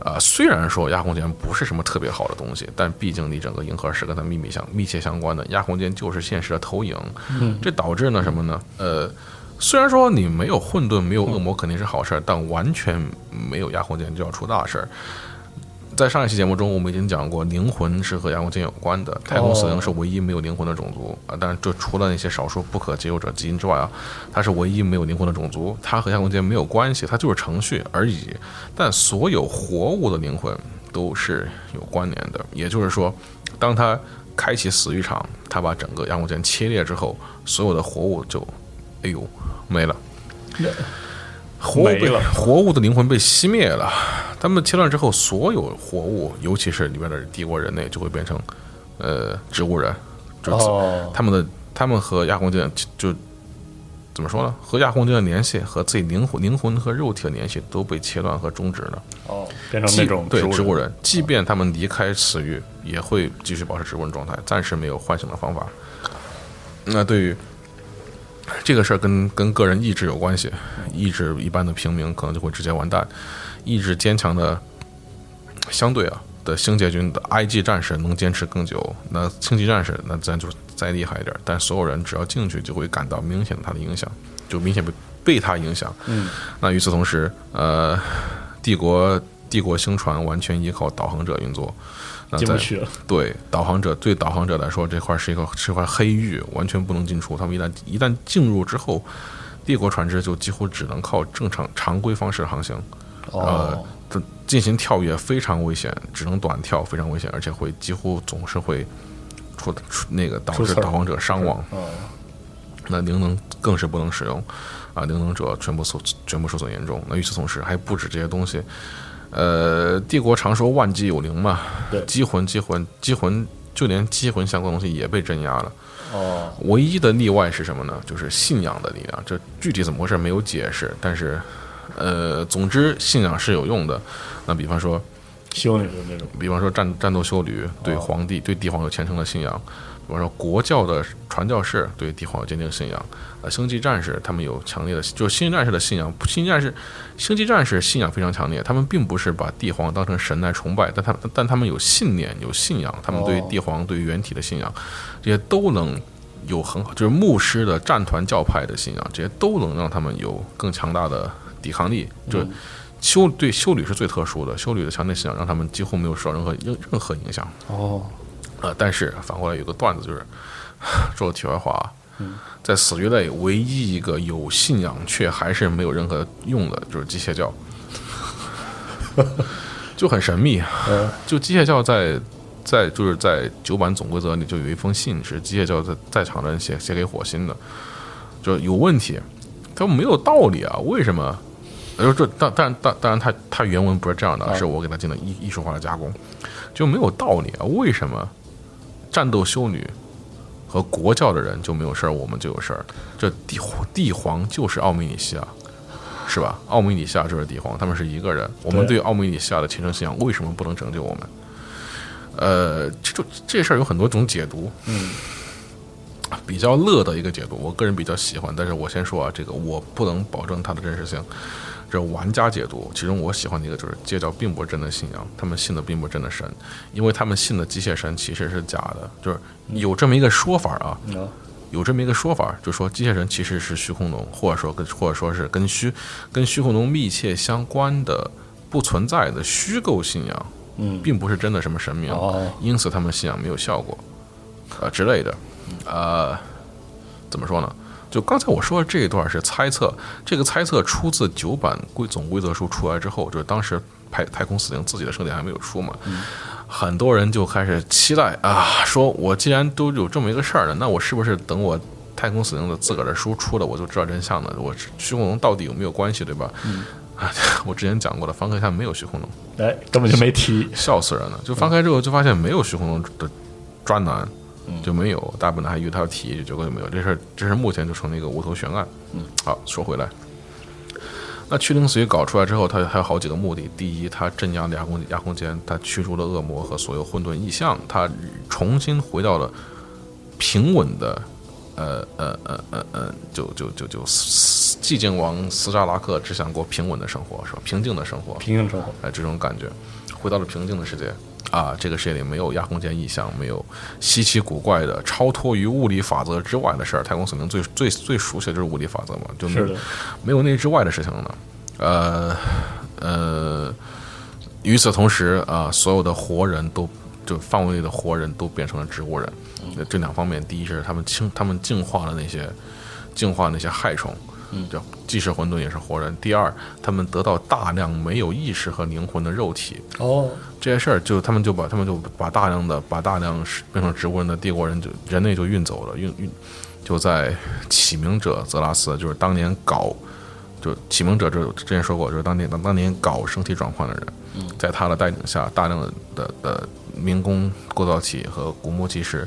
啊、虽然说压空间不是什么特别好的东西，但毕竟你整个银河是跟它密密相密切相关的，压空间就是现实的投影。嗯这导致呢什么呢？呃，虽然说你没有混沌，没有恶魔肯定是好事儿，但完全没有压空间就要出大事儿。在上一期节目中，我们已经讲过，灵魂是和阳光剑有关的。太空死灵是唯一没有灵魂的种族啊，当然，这除了那些少数不可接受者基因之外啊，它是唯一没有灵魂的种族。它和阳光剑没有关系，它就是程序而已。但所有活物的灵魂都是有关联的，也就是说，当它开启死域场，它把整个阳光剑切裂之后，所有的活物就哎呦，没了。活物被了活物的灵魂被熄灭了，他们切断之后，所有活物，尤其是里边的帝国人类，就会变成呃植物人，就哦，他们的他们和亚空间就怎么说呢？和亚空间的联系和自己灵魂灵魂和肉体的联系都被切断和终止了。哦，变成那种对植物人，人，即便他们离开此域，也会继续保持植物人状态，暂时没有唤醒的方法。那对于这个事儿跟跟个人意志有关系，意志一般的平民可能就会直接完蛋，意志坚强的相对啊的星界军的 IG 战士能坚持更久，那星际战士那自然就再厉害一点，但所有人只要进去就会感到明显的他的影响，就明显被被他影响。嗯，那与此同时，呃，帝国帝国星船完全依靠导航者运作。进不去了。对导航者对导航者来说，这块是一个是一块黑域，完全不能进出。他们一旦一旦进入之后，帝国船只就几乎只能靠正常常规方式航行，哦，这进行跳跃非常危险，只能短跳，非常危险，而且会几乎总是会出出那个导致导航者伤亡。哦，那灵能更是不能使用，啊，灵能者全部受全部受损严重。那与此同时，还不止这些东西，呃，帝国常说万机有灵嘛，对机魂、机魂、机魂，就连机魂相关的东西也被镇压了。哦，唯一的例外是什么呢？就是信仰的力量。这具体怎么回事没有解释，但是，呃，总之信仰是有用的。那比方说，修女的那种，比方说战战斗修女对皇帝、对帝皇有虔诚的信仰，比方说国教的传教士对帝皇有坚定信仰，呃，星际战士他们有强烈的，就是星际战士的信仰，星际战士星际战士信仰非常强烈，他们并不是把帝皇当成神来崇拜，但他们但他们有信念有信仰，他们对于帝皇对于原体的信仰，这些都能。有很好，就是牧师的战团教派的信仰，这些都能让他们有更强大的抵抗力。就修对修女是最特殊的，修女的强烈信仰让他们几乎没有受到任何任任何影响。哦，呃，但是反过来有个段子，就是说个题外话啊，在死鱼类唯一一个有信仰却还是没有任何用的，就是机械教，就很神秘。呃，就机械教在在就是在九版总规则里就有一封信是机械教在在场的人写写给火星的，就有问题，他没有道理啊，为什么？就，这当当然当当然他他原文不是这样的，啊是我给他进了艺艺术化的加工，就没有道理啊，为什么战斗修女和国教的人就没有事儿，我们就有事儿？这帝帝皇就是奥米里西亚。是吧？奥米里西亚就是帝皇，他们是一个人。我们对对奥米里西亚的虔诚信仰，为什么不能拯救我们？呃，这就这事儿有很多种解读。嗯，比较乐的一个解读，我个人比较喜欢。但是我先说啊，这个我不能保证它的真实性。这是玩家解读，其中我喜欢的一个就是戒教并不是真的信仰，他们信的并不是真的神，因为他们信的机械神其实是假的，就是有这么一个说法啊，啊，有这么一个说法，就说机械神其实是虚空龙，或者说跟或者说是跟虚跟虚空龙密切相关的不存在的虚构信仰，嗯，并不是真的什么神明，哦，因此他们信仰没有效果，呃之类的，呃，怎么说呢？就刚才我说的这一段是猜测，这个猜测出自九版规总规则书出来之后，就是当时太太空死灵自己的圣典还没有出嘛，很多人就开始期待啊，说我既然都有这么一个事儿了，那我是不是等我太空死灵的自个儿的书出了，我就知道真相了？我虚空龙到底有没有关系，对吧？啊，我之前讲过的，翻开看没有虚空龙。哎，根本就没提，笑死人了。就翻开之后就发现没有虚空龙的专栏，就没有，大部分还以为他要提，结果就没有。这事儿这是目前就成了一个无头悬案。嗯，好，说回来，那驱灵髓搞出来之后，它还有好几个目的。第一，它镇压了亚空亚空间，它驱逐了恶魔和所有混沌异象，它重新回到了平稳的。呃呃呃呃呃，就就就就寂静王斯扎拉克只想过平稳的生活，是吧？平静的生活，平静生活，哎，这种感觉，回到了平静的世界啊！这个世界里没有亚空间异象，没有稀奇古怪的、超脱于物理法则之外的事儿。太空死灵最最最熟悉的就是物理法则嘛，就没是，没有那之外的事情了。呃呃，与此同时啊，所有的活人都就范围内的活人都变成了植物人。呃这两方面，第一是他们清他们净化了那些净化那些害虫，嗯叫既是混沌也是活人。第二，他们得到大量没有意识和灵魂的肉体。哦，这些事儿，就他们就把他们就把大量的把大量是变成植物人的帝国人就人类就运走了，运运就在启明者泽拉斯，就是当年搞，就启明者这之前说过，就是当年当当年搞生体转换的人，在他的带领下，大量的的的民工构造体和古墓技师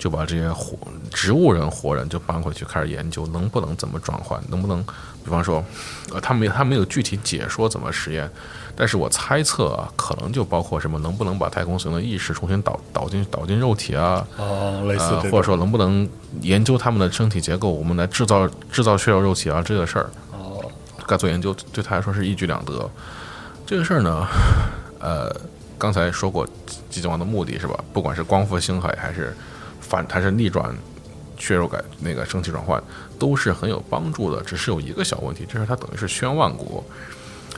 就把这些活植物人、活人就搬回去，开始研究能不能怎么转换，能不能，比方说，呃，他没他没有具体解说怎么实验，但是我猜测啊，可能就包括什么，能不能把太空熊的意识重新导导进导进肉体啊，哦，类似呃，或者说能不能研究他们的身体结构，我们来制造制造血肉肉体啊这个事儿，哦，该做研究，对他来说是一举两得。这个事儿呢，呃，刚才说过激将王的目的是吧？不管是光复星海还是反弹是逆转血肉改那个生气转换，都是很有帮助的。只是有一个小问题，就是它等于是宣万国，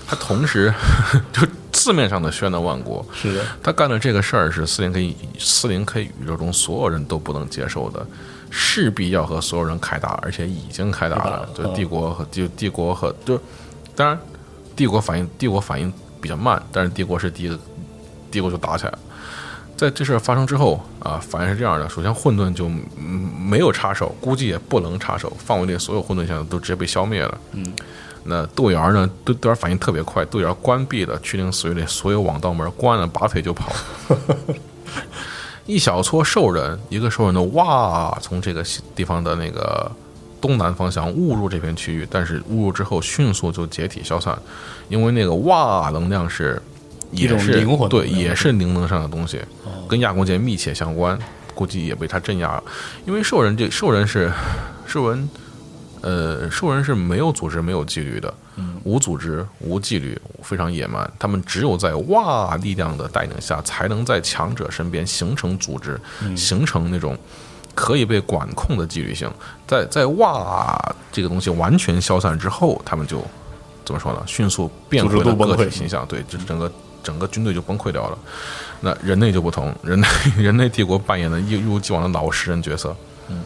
它同时 <laughs> 就字面上的宣的万国，是的，他干的这个事儿是四零 K 四零 K 宇宙中所有人都不能接受的，势必要和所有人开打，而且已经开打了。就帝国和就帝国和就，当然帝国反应帝国反应比较慢，但是帝国是第一个，帝国就打起来了。在这事儿发生之后啊，反应是这样的：首先混沌就嗯没有插手，估计也不能插手，范围内所有混沌现象都直接被消灭了。嗯，那豆芽呢？豆豆芽反应特别快，豆芽关闭了驱灵死域内所有网道门，关了，拔腿就跑。<laughs> 一小撮兽人，一个兽人的哇，从这个地方的那个东南方向误入这片区域，但是误入之后迅速就解体消散，因为那个哇能量是也是灵魂对，也是灵能上的东西，跟亚光界密切相关，估计也被他镇压了。因为兽人这兽人是兽人，呃，兽人是没有组织、没有纪律的，无组织、无纪律，非常野蛮。他们只有在哇力量的带领下，才能在强者身边形成组织，形成那种可以被管控的纪律性。在在哇这个东西完全消散之后，他们就怎么说呢？迅速变回了个体形象，对，这整个整个军队就崩溃掉了。那人类就不同，人类 <laughs> 人类帝国扮演的一一如既往的老实人角色。嗯，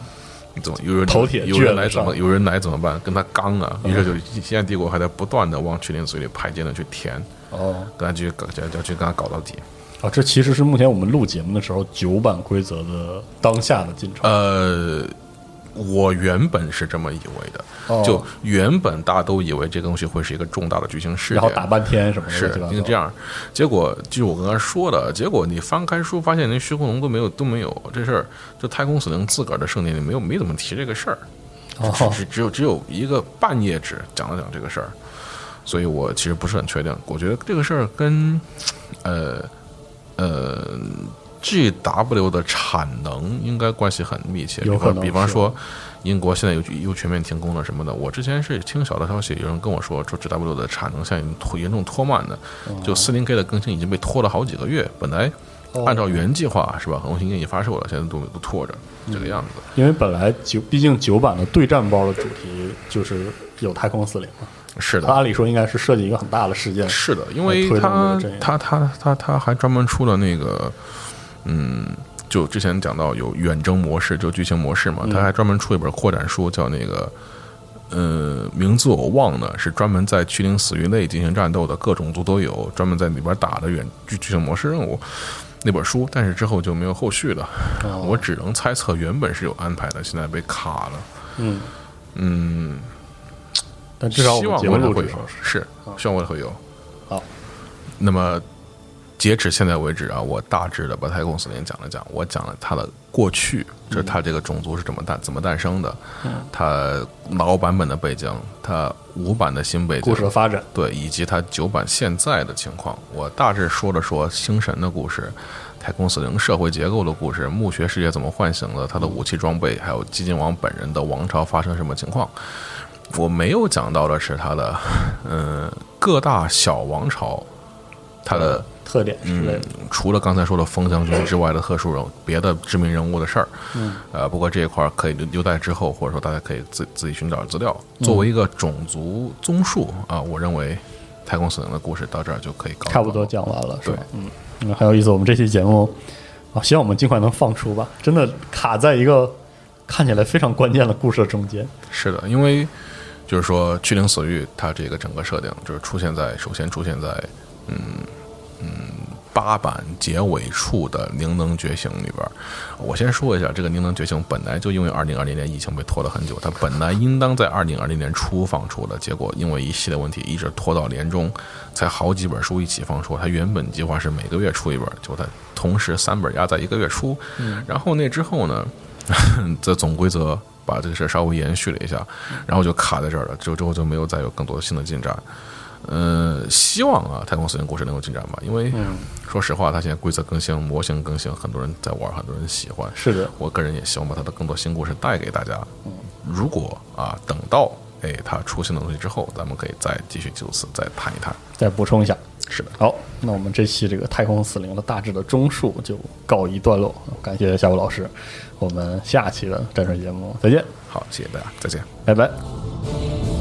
怎么有人头铁有人来怎么有人来怎么办？跟他刚啊！于是就现在帝国还在不断的往驱灵嘴里派件的去填，哦，跟他继续搞，要要去跟他搞到底。啊，这其实是目前我们录节目的时候九版规则的当下的进程。呃，我原本是这么以为的，哦。就原本大家都以为这个东西会是一个重大的剧情事件，然后打半天什么的，是因为这样，结果就是我刚才说的，结果你翻开书发现连虚空龙都没有都没有这事儿，就太空死灵自个儿的圣殿里没有没怎么提这个事儿，哦。只只有只有一个半页纸讲了讲这个事儿，所以我其实不是很确定，我觉得这个事儿跟呃呃 G W 的产能应该关系很密切，有可能比方说。英国现在又又全面停工了什么的，我之前是听小道消息，有人跟我说，说 G W 的产能现在已经拖严重拖慢的，就四零 K 的更新已经被拖了好几个月，本来哦按照原计划是吧，很多新建已发售了，现在都都拖着这个样子。因为本来九，毕竟九版的对战包的主题就是有太空四零嘛，是的，按理说应该是设计一个很大的事件，是的，因为他他他他他还专门出了那个，嗯，就之前讲到有远征模式，就剧情模式嘛，嗯他还专门出一本扩展书，叫那个。呃，名字我忘了，是专门在驱灵死域内进行战斗的，各种族都有，专门在里边打的远剧剧情模式任务那本书，但是之后就没有后续了。哦我只能猜测原本是有安排的，现在被卡了。嗯，嗯，但至少我希望未来会有是希望未来会有。好，那么截止现在为止啊，我大致的把太空死灵讲了讲，我讲了他的过去，就是他这个种族是怎么诞怎么诞生的，他老版本的背景，他五版的新背景故事，的发展，对，以及他九版现在的情况，我大致说了说星神的故事。太空死灵社会结构的故事，墓穴世界怎么唤醒了他的武器装备，还有基金王本人的王朝发生什么情况。我没有讲到的是他的，嗯，各大小王朝，他的特点之类嗯的，，除了刚才说的风将军之外的特殊人物，别的知名人物的事儿，嗯，呃，不过这一块儿可以留留待之后，或者说大家可以自自己寻找资料。作为一个种族综述啊，我认为太空死灵的故事到这儿就可以告一差不多讲完了，是吧？对嗯，嗯，很有意思。我们这期节目啊，希望我们尽快能放出吧。真的卡在一个看起来非常关键的故事的中间。是的，因为就是说去灵死域它这个整个设定就是出现在首先出现在嗯嗯八版结尾处的《灵能觉醒》里边，我先说一下，这个《灵能觉醒》本来就因为二零二零年疫情被拖了很久，它本来应当在二零二零年初放出的，结果因为一系列问题一直拖到年中，才好几本书一起放出。它原本计划是每个月出一本，就它同时三本压在一个月出，然后那之后呢，<laughs> 这总规则把这个事稍微延续了一下，然后就卡在这儿了，之后之后就没有再有更多的新的进展。呃，希望啊，太空死灵故事能够进展吧，因为说实话，它现在规则更新、模型更新，很多人在玩，很多人喜欢。是的，我个人也希望把它的更多新故事带给大家。如果啊，等到哎它出新的东西之后，咱们可以再继续就此再谈一谈。再补充一下。是的，好，那我们这期这个太空死灵的大致的综述就告一段落，感谢夏武老师，我们下期的战锤节目再见，好，谢谢大家，再见。拜拜。